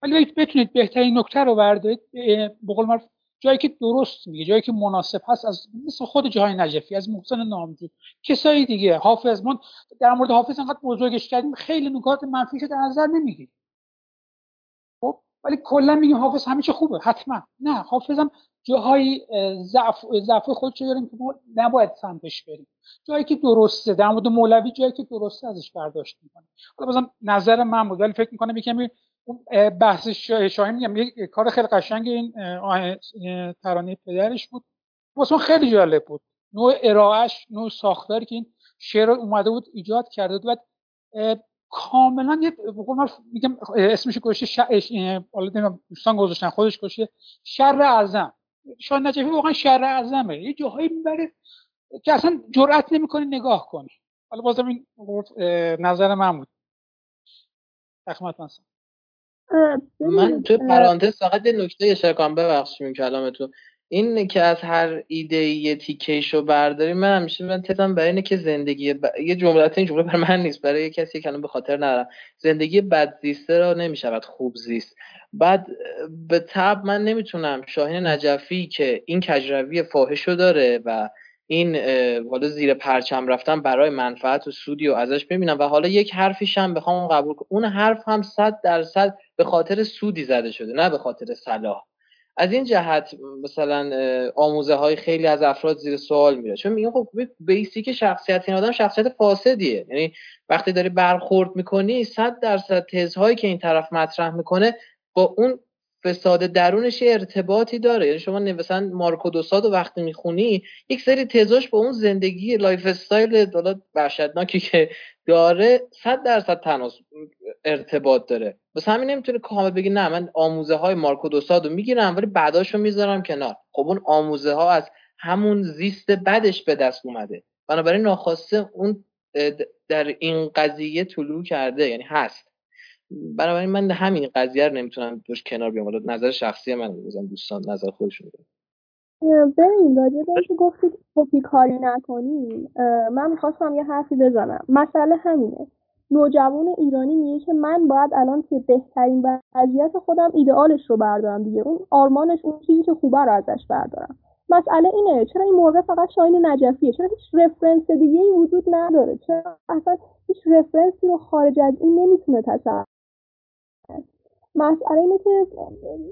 ولی بتونید بهترین نکته رو بردارید. بقول معروف جایی که درست میگه جایی که مناسب هست از مثل خود جای نجفی از محسن نامجو. کسایی دیگه حافظ من در مورد حافظ انقدر بزرگش کردیم خیلی نکات منفیش در نظر نمی‌گیریم خب؟ ولی کلا میگیم حافظ همه چی خوبه. حتما. نه حافظم جاهای ضعف ضعف خودش داریم که ما نباید سمتش بریم. جایی که درسته در مورد مولوی جایی که درسته ازش برداشت می‌کنه حالا بازم نظر من بود ولی فکر می‌کنم یکمی بحث شاهین میگم یک کار خیلی قشنگ این ترانه پدرش بود. واسه خیلی جالب بود. نوع ارائهش نوع ساختاری که این شعر اومده بود ایجاد کرده بود. کاملا یه میگم اسمش گوشه ش... دوستان گذاشتن خودش گوشه شر اعظم. شاید نجفی واقعا شر اعظمه. یه جاهایی می‌بره که اصلا جرئت نمی‌کنی نگاه کنی حالا بازم این نظر من بود. تخمت من تو پرانتز فقط یه نکته اشاره کنم ببخشید کلامتون این که از هر ایده یه تیکیشو برداری من همیشه من تزم برای اینه که زندگی ب... یه جمله این جمله بر من نیست برای کسی که به خاطر ندارم. زندگی بد زیسته را نمی‌شود خوب زیست. بعد به تب من نمی‌تونم. شاهین نجفی که این کجروی فاحشو داره و این حالا زیر پرچم رفتن برای منفعت و سودی و ازش ببینم و حالا یک حرفیش هم بخوام قبول کنم اون حرف هم صد درصد به خاطر سودی زده شده نه به خاطر صلاح. از این جهت مثلا آموزه های خیلی از افراد زیر سوال میره. چون میگن خب basic شخصیت این آدم شخصیت فاسدیه. یعنی وقتی داری برخورد می‌کنی صد درصد تزهایی که این طرف مطرح می‌کنه با اون فساد درونش ارتباطی داره. یعنی شما مثلا مارکی دوساد وقتی می‌خونی یک سری تزاش با اون زندگی lifestyle دولت وحشتناکی که داره صد درصد تناس ارتباط داره. بس همین نمی‌تونه کامل بگی نه من آموزه های مارکو دوساد رو می‌گیرم ولی بعداشو می‌ذارم کنار. خب اون آموزه ها از همون زیست بدش به دست اومده. بنابراین ناخواسته اون در این قضیه طلوع کرده. یعنی هست. بنابراین من همین قضیه رو نمی‌تونم دوش کنار بیام. حالا نظر شخصی من می‌ذارم دوستان نظر خودشون ببین راجع به که گفتید کپی کاری نکنی من می‌خواستم یه حرفی بزنم. مسئله همینه. نوجوان ایرانی میگه که من باید الان که بهترین وضعیت خودم ایدئالش رو بردارم دیگه. اون آرمانش اون چیزی که خوبه رو ازش بردارم. مسئله اینه چرا این موقع فقط شاین نجفیه؟ چرا هیچ رفرنس دیگه ای وجود نداره؟ چرا اصلا هیچ رفرنسی رو خارج از این نمی‌تونه تصور مسئله اینه که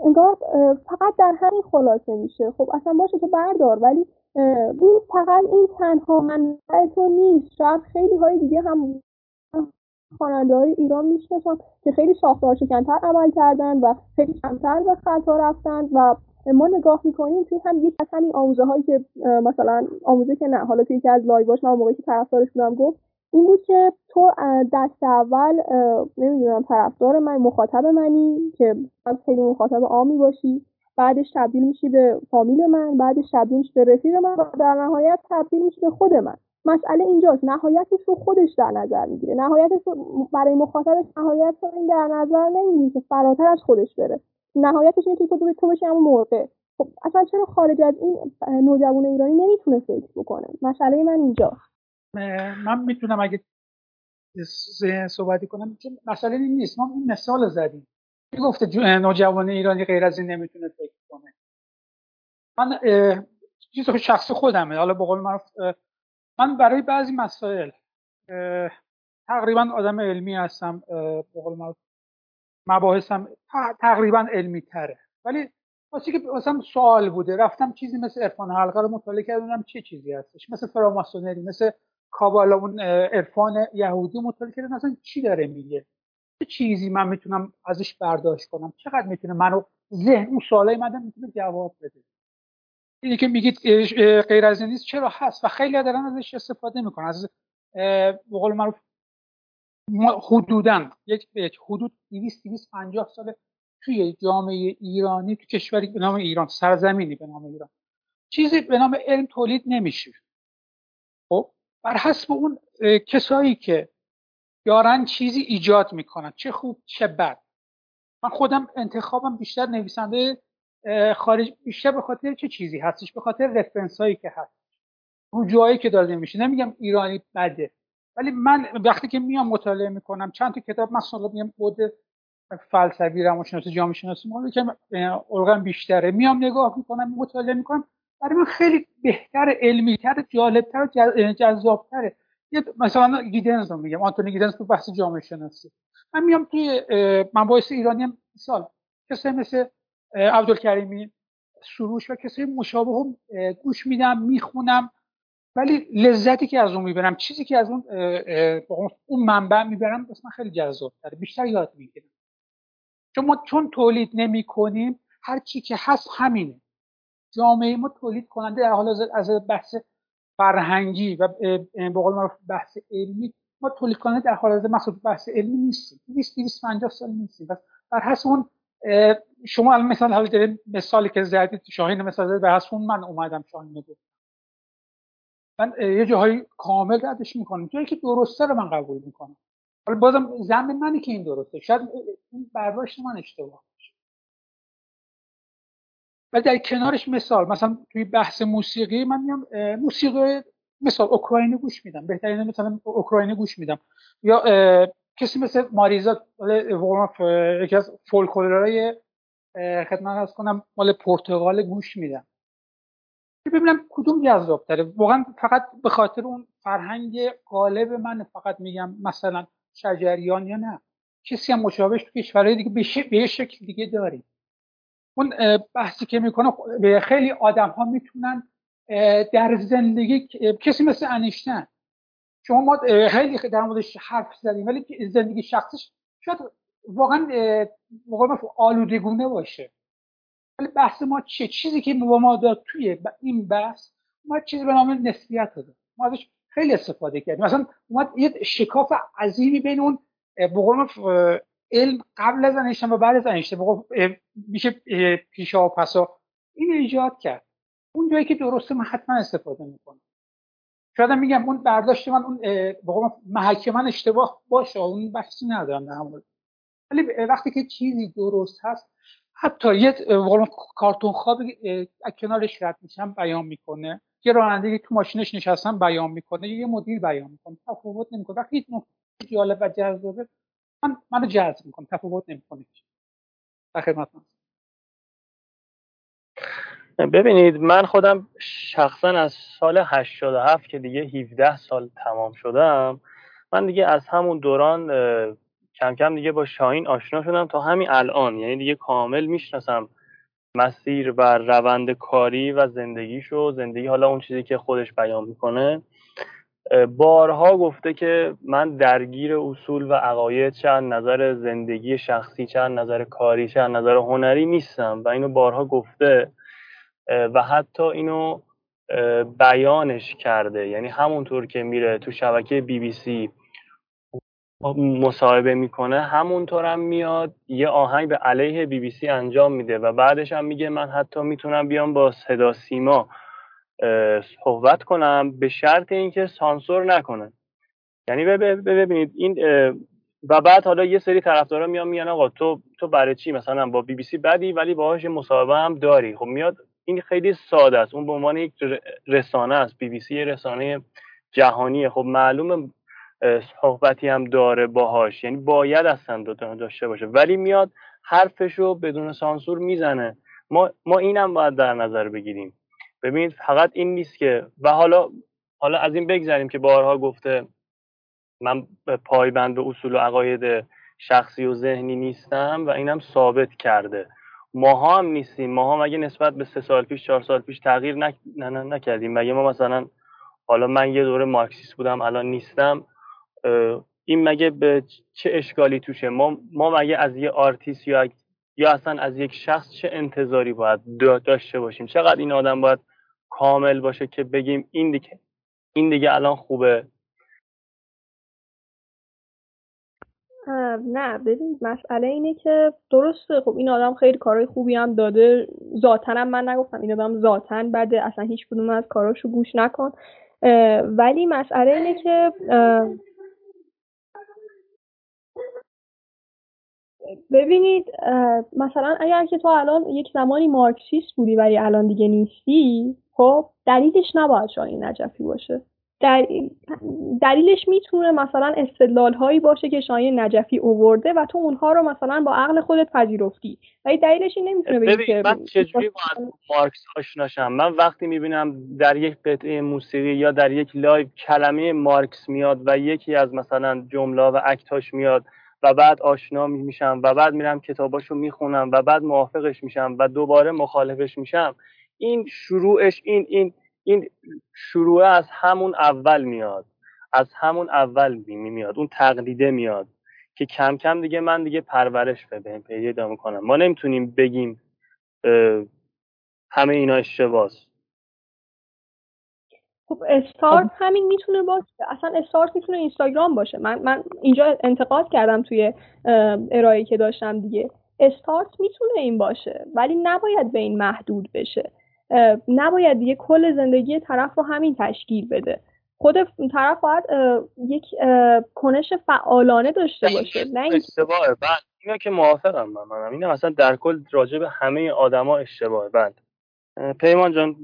انگار فقط در همین خلاصه میشه. خب اصلا باشه تو بردار ولی این فقط این تنها منبع تو نیست. شاید خیلی های دیگه هم خواننده های ایران می‌شناسم که خیلی ساختار شکنتر عمل کردن و خیلی کمتر به خطا رفتن و ما نگاه می‌کنیم توی هم یک از همین آموزه هایی که مثلا آموزه که نه حالا توی یکی از لایواش من موقعی که طرفدارش بودم گفت این بود که تو دست اول نمی‌دونم طرفدار من مخاطب منی که از خیلی مخاطب عامی باشی. بعدش تبدیل میشی به فامیل من بعدش تبدیل میشی به رفیق من و در نهایت تبدیل میشی به خود من. مسئله اینجاست نهایتش رو خودش در نظر می‌گیره. نهایتش رو برای مخاطبش نهایت رو این در نظر نمی‌گیره که فراتر از خودش بره. نهایتش اینه که تو تو بشی همون موقع خب اصلا چرا خارج از این نوجوان ایرانی نمی‌تونه فکر بکنه؟ مسئله من اینجاست. من می‌تونم اگه صحبتی کنم چون مسئله این نیست. ما این مثال زدیم. گفته نوجوان ایرانی غیر از این نمی‌تونه فکر کنه؟ من چیز شخص خودمه. حالا به قول من برای بعضی مسائل تقریبا آدم علمی هستم به قول مباحثم تقریبا علمی تره. ولی واسه که مثلا سوال بوده رفتم چیزی مثل عرفان حلقه رو مطالعه کردم چه چیزی هستش؟ مثل فراماسونری مثل کابالا اون عرفان یهودی مطالعه کردن. اصلا چی داره میگه؟ چه چیزی من می‌تونم ازش برداشت کنم؟ چقدر می‌تونه منو ذهن اون سوالای من می‌تونه جواب بده؟ اینی که میگید غیر از این نیست چرا هست؟ و خیلی دارن ازش استفاده می‌کنن. از به قول معروف حدودا یک به یک حدود 200 250 سال توی جامعه ایرانی تو کشوری به نام ایران سرزمینی به نام ایران. چیزی به نام علم تولید نمیشه. بر حسب اون کسایی که یارن چیزی ایجاد می‌کنن چه خوب چه بد. من خودم انتخابم بیشتر نویسنده خارج بیشتر به خاطر چه چیزی هستش؟ به خاطر رفرنس هایی که هست. رجوعایی که داده میشه نمیگم ایرانی بده. ولی من وقتی که میام مطالعه می‌کنم چند تا کتاب مثلا میام بود فلسفی روانشناسی جامعه شناسی مال که بیشتره. میام نگاه می‌کنم مطالعه می‌کنم. برای من خیلی بهتر علمیتر جالبتر جذابتره. مثلا گیدنز رو میگم. آنتونی گیدنز تو بحث جامعه شناسی. من میام توی مباحث ایرانی هم مثال کسی مثل عبدالکریمی سروش و کسی مشابه هم گوش میدم می‌خونم. ولی لذتی که از اون می‌برم چیزی که از اون اون منبع می‌برم من خیلی جذاب تره بیشتر یاد می‌گیرم. چون ما چون تولید نمی کنیم هر چی که هست همینه. جامعه ما تولید کننده در حال از بحث فرهنگی و به قول بحث علمی ما تولید کننده در حال حاضر مخصوص بحث علمی نیستیم. 200 250 سال نیستیم. بس بر حسب اون شما الان مثلا حالا مثالی که زدید شاهین مثال زدید بر اون من اومدم شاهین رو من یه جاهایی کامل ردش می‌کنم. جایی که درسته رو من قبول می‌کنم. حالا بازم زن منی که این درسته. شاید این برداشت من اشتباه. و در کنارش مثال مثلا توی بحث موسیقی من میام موسیقی مثال اوکراینی گوش میدم. بهترین مثلا اوکراینی گوش میدم. یا کسی مثل ماریزا یکی از فولکلورهای خدمت از کنم مال پرتغال گوش میدم. ببینم کدوم جذاب تره واقعا فقط به خاطر اون فرهنگ غالب من فقط میگم مثلا شجریان یا نه. کسی هم مشابهش تو کشورهای دیگه به شکل دیگه داریم. اون بحثی که می‌کنه خیلی آدم ها می‌تونن در زندگی کسی مثل انیشتن شما ما خیلی در موردش حرف زدیم ولی زندگی شخصش شاید واقعا موقع آلودگونه باشه. ولی بحث ما چه چیزی که با ما داد توی این بحث ما چیزی به نام نسبیت داده ما ازش خیلی استفاده کردیم. مثلا اومد یه شکاف عظیمی بین اون علم قبل از انیشتن و بعد از انیشتن میشه پیشا و پسا این ایجاد کرد. اون جایی که درسته من حتما استفاده می‌کنم. شاید میگم اون برداشت من اون محک من اشتباه باشه اون بحثی ندارم در مورد. ولی وقتی که چیزی درست هست حتی یه کارتون خواب کنارش رد میشم بیان می‌کنه. یه راننده تو ماشینش نشستن بیان می‌کنه. یه مدیر بیان می‌کنه. تفاوت نمی‌کنه. وقتی جالب و جذابه من منو جذب می‌کنه تفاوت نمی‌کنه در خدمت ببینید من خودم شخصا از سال 87 که دیگه 17 سال تمام شدم من دیگه از همون دوران کم کم دیگه با شاهین آشنا شدم تا همین الان. یعنی دیگه کامل می‌شناسم مسیر و روند کاری و زندگیشو زندگی حالا اون چیزی که خودش بیان می‌کنه. بارها گفته که من درگیر اصول و عقاید چه نظر زندگی شخصی چه نظر کاری چه نظر هنری نیستم و اینو بارها گفته و حتی اینو بیانش کرده. یعنی همونطور که میره تو شبکه بی بی سی مصاحبه می‌کنه همونطور هم میاد یه آهنگ به علیه بی بی سی انجام میده و بعدش هم میگه من حتی می‌تونم بیام با صدا سیما. صحبت کنم به شرط اینکه سانسور نکنه. یعنی ببینید این و بعد حالا یه سری طرفدارا میان میگن آقا تو تو برای چی؟ مثلا با بی بی سی بدی ولی باهاش مصاحبه هم داری. خب میاد این خیلی ساده است. اون به عنوان یک رسانه است. بی بی سی رسانه جهانیه. خب معلومه صحبتی هم داره باهاش. یعنی باید اصلا داشته باشه. ولی میاد حرفشو بدون سانسور می‌زنه. ما ما اینم باید در نظر بگیریم. ببینید فقط این نیست که و حالا حالا از این بگذریم که بارها گفته من پایبند به اصول و عقاید شخصی و ذهنی نیستم و اینم ثابت کرده. ماها هم نیستیم. ماها مگه نسبت به سه سال پیش چهار سال پیش تغییر نک... نه نه نکردیم؟ مگه ما مثلا حالا من یه دوره مارکسیست بودم الان نیستم. این مگه به چه اشکالی توشه؟ ما ما مگه از یه آرتیست یا یا اصلا از یک شخص چه انتظاری باید داشته باشیم؟ چقدر این آدم باید کامل باشه که بگیم این دیگه این دیگه الان خوبه. نه ببین مسئله اینه که درسته خب این آدم خیلی کارهای خوبی هم داده. ذاتن هم من نگفتم این آدم ذاتن بده اصلا هیچ کدوم از کاراشو گوش نکن. ولی مسئله اینه که ببینید مثلا اگر که تو الان یک زمانی مارکسیست بودی ولی الان دیگه نیستی خب دلیلش نباید شاهین نجفی باشه. دلیلش می‌تونه مثلا استدلال هایی باشه که شاهین نجفی اوورده و تو اونها رو مثلا با عقل خودت پذیرفتی. ولی دلیلش این نمی‌تونه بگی که من چجوری با مارکس آشناشم؟ من وقتی می‌بینم در یک قطعه موسیقی یا در یک live کلمه مارکس میاد و یکی از مثلا جمله و اکتاش میاد و بعد آشنا میشم و بعد میرم کتاباشو می‌خونم و بعد موافقش میشم و دوباره مخالفش میشم. این شروعش این این این شروع از همون اول میاد. از همون اول میاد. اون تقلیده میاد که کم کم دیگه من دیگه پرورش به پیدا می‌کنم. ما نمی‌تونیم بگیم همه اینا اشتباس خب استارت خب. همین می‌تونه باشه. اصلا استارت می‌تونه اینستاگرام باشه. من من اینجا انتقاد کردم توی ارائه که داشتم دیگه. استارت می‌تونه این باشه ولی نباید به این محدود بشه. نباید دیگه کل زندگی طرف رو همین تشکیل بده. خود طرف باید یک کنش فعالانه داشته باشه نه اشتباهه. بعد اینه که موافقم من منم. اینه مثلا در کل راجع به همه آدما اشتباهه. بعد پیمان جان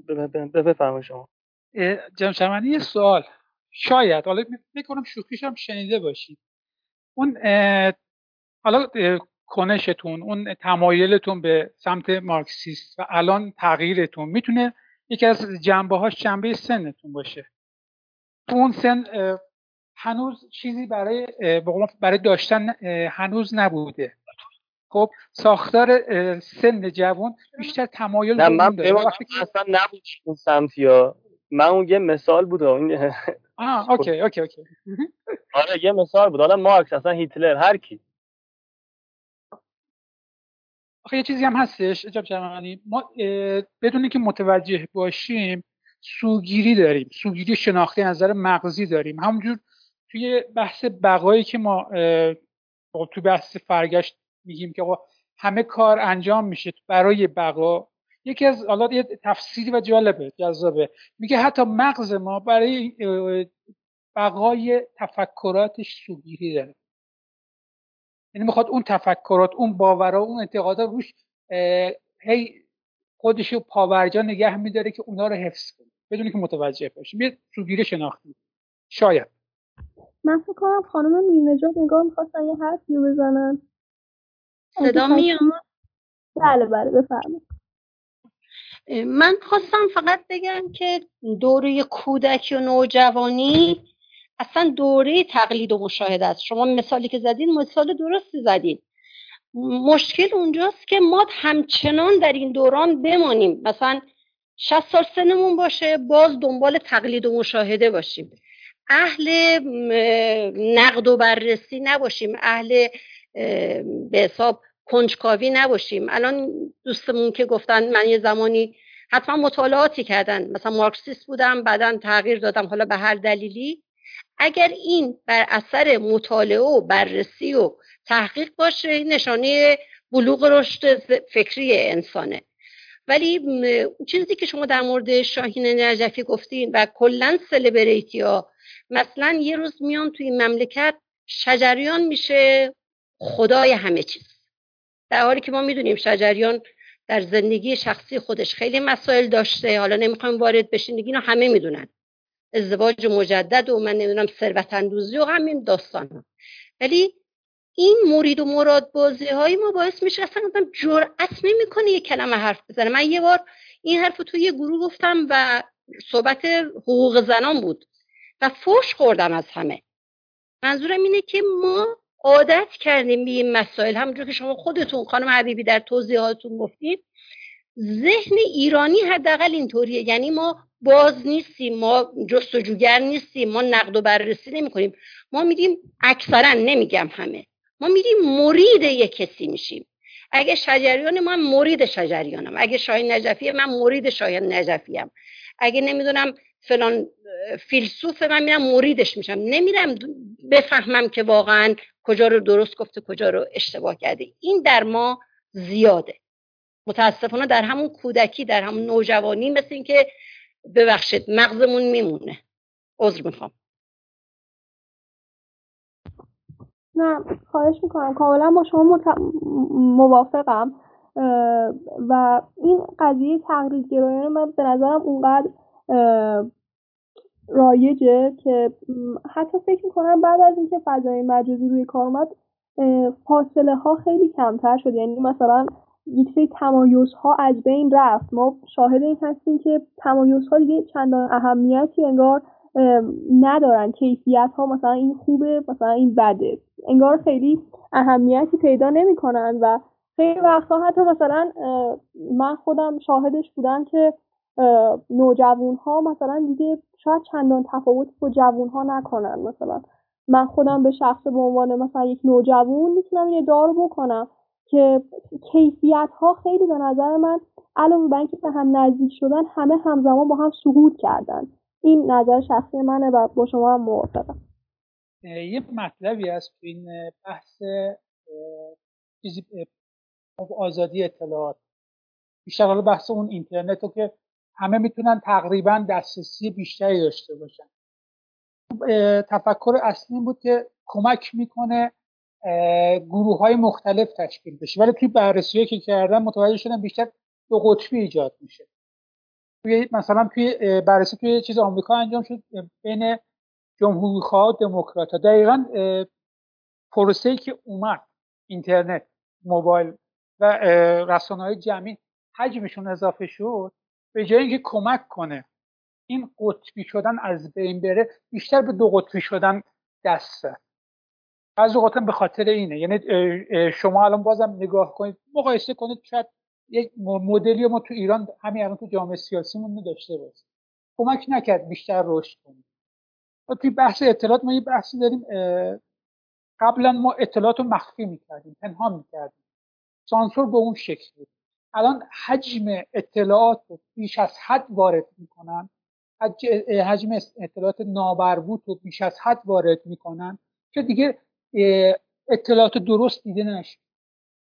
بفرمایید شما. جناب شرمنی یه سوال. شاید حالا می‌کنم شوخیش هم شنیده باشید. اون حالا کنشتون اون تمایلتون به سمت مارکسیست و الان تغییرتون می‌تونه یکی از جنبه هاش جنبه سنتون باشه. تو اون سن هنوز چیزی برای برای داشتن هنوز نبوده. خب ساختار سن جوان بیشتر تمایل نه من اصلا نبود اون سمت یا؟ من اون یه مثال بود آه okay okay okay. آره یه مثال بود. حالا مارکس اصلا هیتلر هر کی. آخه یه چیزی هم هستش اجاب جمعانی ما بدون اینکه متوجه باشیم سوگیری داریم. سوگیری شناختی نظر مغزی داریم. همونجور توی بحث بقایی که ما تو بحث فرگشت میگیم که همه کار انجام میشه برای بقا. یکی از حالا یه تفسیری و جالبه جذابه. میگه حتی مغز ما برای بقای تفکراتش سوگیری داره. یعنی می‌خواد اون تفکرات اون باورها اون اعتقادات روش هی خودش پاورجا نگه میداره که اونا رو حفظ کنه بدون که متوجه باشیم یه سوگیری شناختی. شاید. من فکر کنم خانم مینجاد نگاه می‌خواستن یه حرفی بزنن. صدا میاد؟ بله بله بفرمایید. من خواستم فقط بگم که دوره کودکی و نوجوانی اصلا دوره تقلید و مشاهده است. شما مثالی که زدین مثال درستی زدین. مشکل اونجاست که ما همچنان در این دوران بمانیم. مثلا 60 سال سنمون باشه باز دنبال تقلید و مشاهده باشیم. اهل نقد و بررسی نباشیم. اهل به حساب کنجکاوی نباشیم. الان دوستمون که گفتن من یه زمانی حتما مطالعاتی کردن. مثلا مارکسیست بودم بعدا تغییر دادم حالا به هر دلیلی. اگر این بر اثر مطالعه و بررسی و تحقیق باشه نشانه بلوغ رشد فکری انسانه. ولی چیزی که شما در مورد شاهین نجفی گفتین و کلا سلبریتی ها مثلا یه روز میان توی مملکت شجریان میشه خدای همه چیز. در حالی که ما می‌دونیم شجریان در زندگی شخصی خودش خیلی مسائل داشته حالا نمی‌خوایم وارد بشین دیگه همه می‌دونن. ازدواج مجدد و من نمی‌دونم ثروت اندوزی و همین داستان ها. ولی این مرید و مراد بازی های ما باعث میشه اصلا آدم جرأت نمی‌کنه یه کلمه حرف بزنه. من یه بار این حرف تو یه گروه گفتم و صحبت حقوق زنان بود و فوش خوردم از همه. منظورم اینه که ما عادت کردیم به این مسائل. همونجور که شما خودتون خانم حبیبی در توضیحاتتون گفتید ذهن ایرانی حداقل اینطوریه. یعنی ما باز نیستیم ما جستجوگر نیستیم ما نقد و بررسی نمی کنیم ما میریم اکثرا نمیگم همه. ما میریم مرید یک کسی میشیم. اگه شجریان من مرید شجریانم. اگه شاهین نجفی من مرید شاهین نجفیم. اگه نمی‌دونم فلان فیلسوف من میرم مریدش میشم. نمیرم بفهمم که واقعا کجا رو درست گفته کجا رو اشتباه کرده. این در ما زیاده. متاسفانه در همون کودکی در همون نوجوانی مثل اینکه ببخشید مغزمون میمونه. عذر می‌خوام. نه خواهش می‌کنم. کاملا با شما مت... موافقم. و این قضیه تقریب گرایانه من به نظرم اونقدر رایجه که حتی فکر می‌کنم بعد از اینکه فضای مجازی روی کار اومد فاصله ها خیلی کمتر شد. یعنی مثلا یک سری تمایز ها از بین رفت. ما شاهد این هستیم که تمایز ها دیگه چندان اهمیتی انگار ندارن. کیفیت ها مثلا این خوبه مثلا این بده. انگار خیلی اهمیتی پیدا نمی‌کنن و خیلی وقتا حتی مثلا من خودم شاهدش بودم که نوجوان ها مثلا دیگه شاید چندان تفاوتی با جوون ها نکنن. مثلا من خودم به شخص به عنوان مثلا یک نوجوان می‌تونم یه دار بکنم که کیفیت ها خیلی به نظر من علاوه بر اینکه به هم نزدیک شدن همه همزمان با هم سقوط کردن. این نظر شخصی منه و با شما هم موافقم. یه مطلبی هست تو این بحث چیزی آزادی اطلاعات. بیشتر حالا بحث اون اینترنت رو که همه می‌تونن تقریبا دسترسی بیشتری داشته باشن. تفکر اصلی بود که کمک می‌کنه گروه های مختلف تشکیل بشه. ولی توی بررسی که کردن متوجه شدن بیشتر دو قطبی ایجاد میشه. توی مثلا توی بررسی توی چیز آمریکا انجام شد بین جمهوریخواه و دموکرات. دقیقا پروسه که اومد اینترنت موبایل و رسانه های جمعی حجمشون اضافه شد. به جای اینکه کمک کنه این قطبی شدن از بین بره بیشتر به دو قطبی شدن دسته از اوقاتم به خاطر اینه. یعنی شما الان بازم نگاه کنید مقایسه کنید شاید یک مدلی ما تو ایران همین الان تو جامعه سیاسیمون داشته باشیم. کمک نکرد بیشتر رشد کنیم. و توی بحث اطلاعات ما یه بحثی داریم قبلا ما اطلاعات رو مخفی می‌کردیم پنهان می‌کردیم. سانسور به اون شکل بود. الان حجم اطلاعات رو بیش از حد وارد می‌کنن. حجم اطلاعات نابربوط رو بیش از حد وارد می‌کنن که دیگه اطلاعات درست دیده نشه.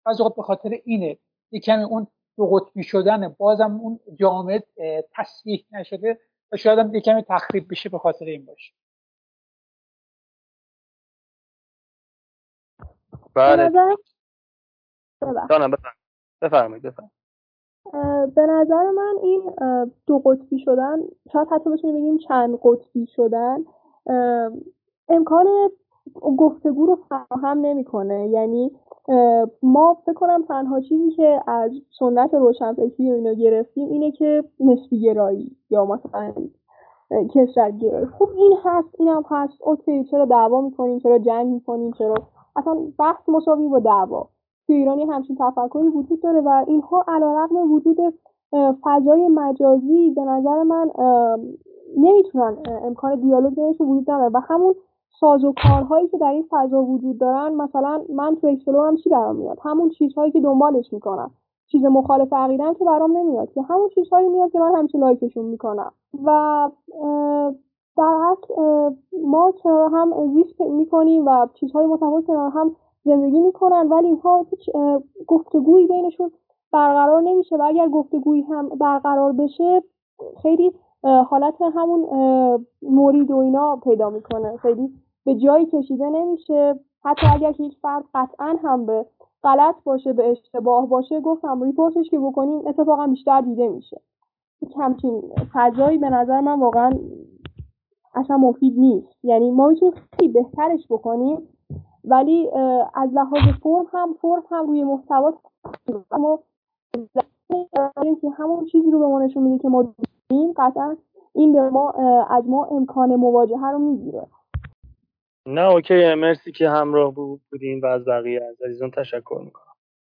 از اوقات به خاطر اینه. یه کمی اون دو قطبی شدن بازم اون جامعه تصحیح نشده و شاید هم یه کمی تخریب بشه به خاطر این باشه. بله. بفرمایید بفرمایید. به نظر من این دو قطبی شدن شاید حتی بتونیم بگیم چند قطبی شدن امکان گفتگو رو فراهم نمی‌کنه. یعنی ما فکر کنم تنها چیزی که از سنت روشنفکری و اینا گرفتیم اینه که نسبی گرایی یا مثلا کسرت گرایی. خب این هست این هم هست. اوکی چرا دعوا می‌کنیم؟ چرا جنگ می‌کنیم؟ چرا؟ اصلا بحث مساوی با دعوا. تو ایرانی همچین تفکری وجود داره و اینها علیرغم وجود فضای مجازی به نظر من نمی‌تونن امکان دیالوگ بینشون وجود نداره. و همون ساز و کارهایی که در این فضا وجود دارن مثلا من تو explore هم چی برام میاد؟ همون چیزهایی که دنبالش می‌کنم. چیز مخالف عقیدم که برام نمیاد. که همون چیزهایی میاد که من همچین لایکشون می‌کنم. و در اصل ما چرا هم زیست می‌کنیم و چیزهای متفاوت کنار هم زندگی می‌کنن ولی اینها هیچ گفتگویی بینشون برقرار نمیشه. و اگر گفتگویی هم برقرار بشه خیلی حالت همون مورید و اینا پیدا می‌کنه. خیلی به جایی کشیده نمیشه. حتی اگر هیچ فرد قطعا هم به غلط باشه به اشتباه باشه گفتم ریپورتش که بکنیم اتفاقا بیشتر دیده میشه. همچین فضایی به نظر من واقعا اصلا مفید نیست. یعنی ما می‌تونیم خیلی بهترش بکنیم ولی از لحاظ فرم هم فرم هم روی محتوا اما که همون چیزی رو به ما نشون میده که ما داریم قطعا این به ما از ما امکان مواجهه رو می‌گیره. نه اوکی مرسی که همراه بودین و از بقیه از عزیزان تشکر می‌کنم.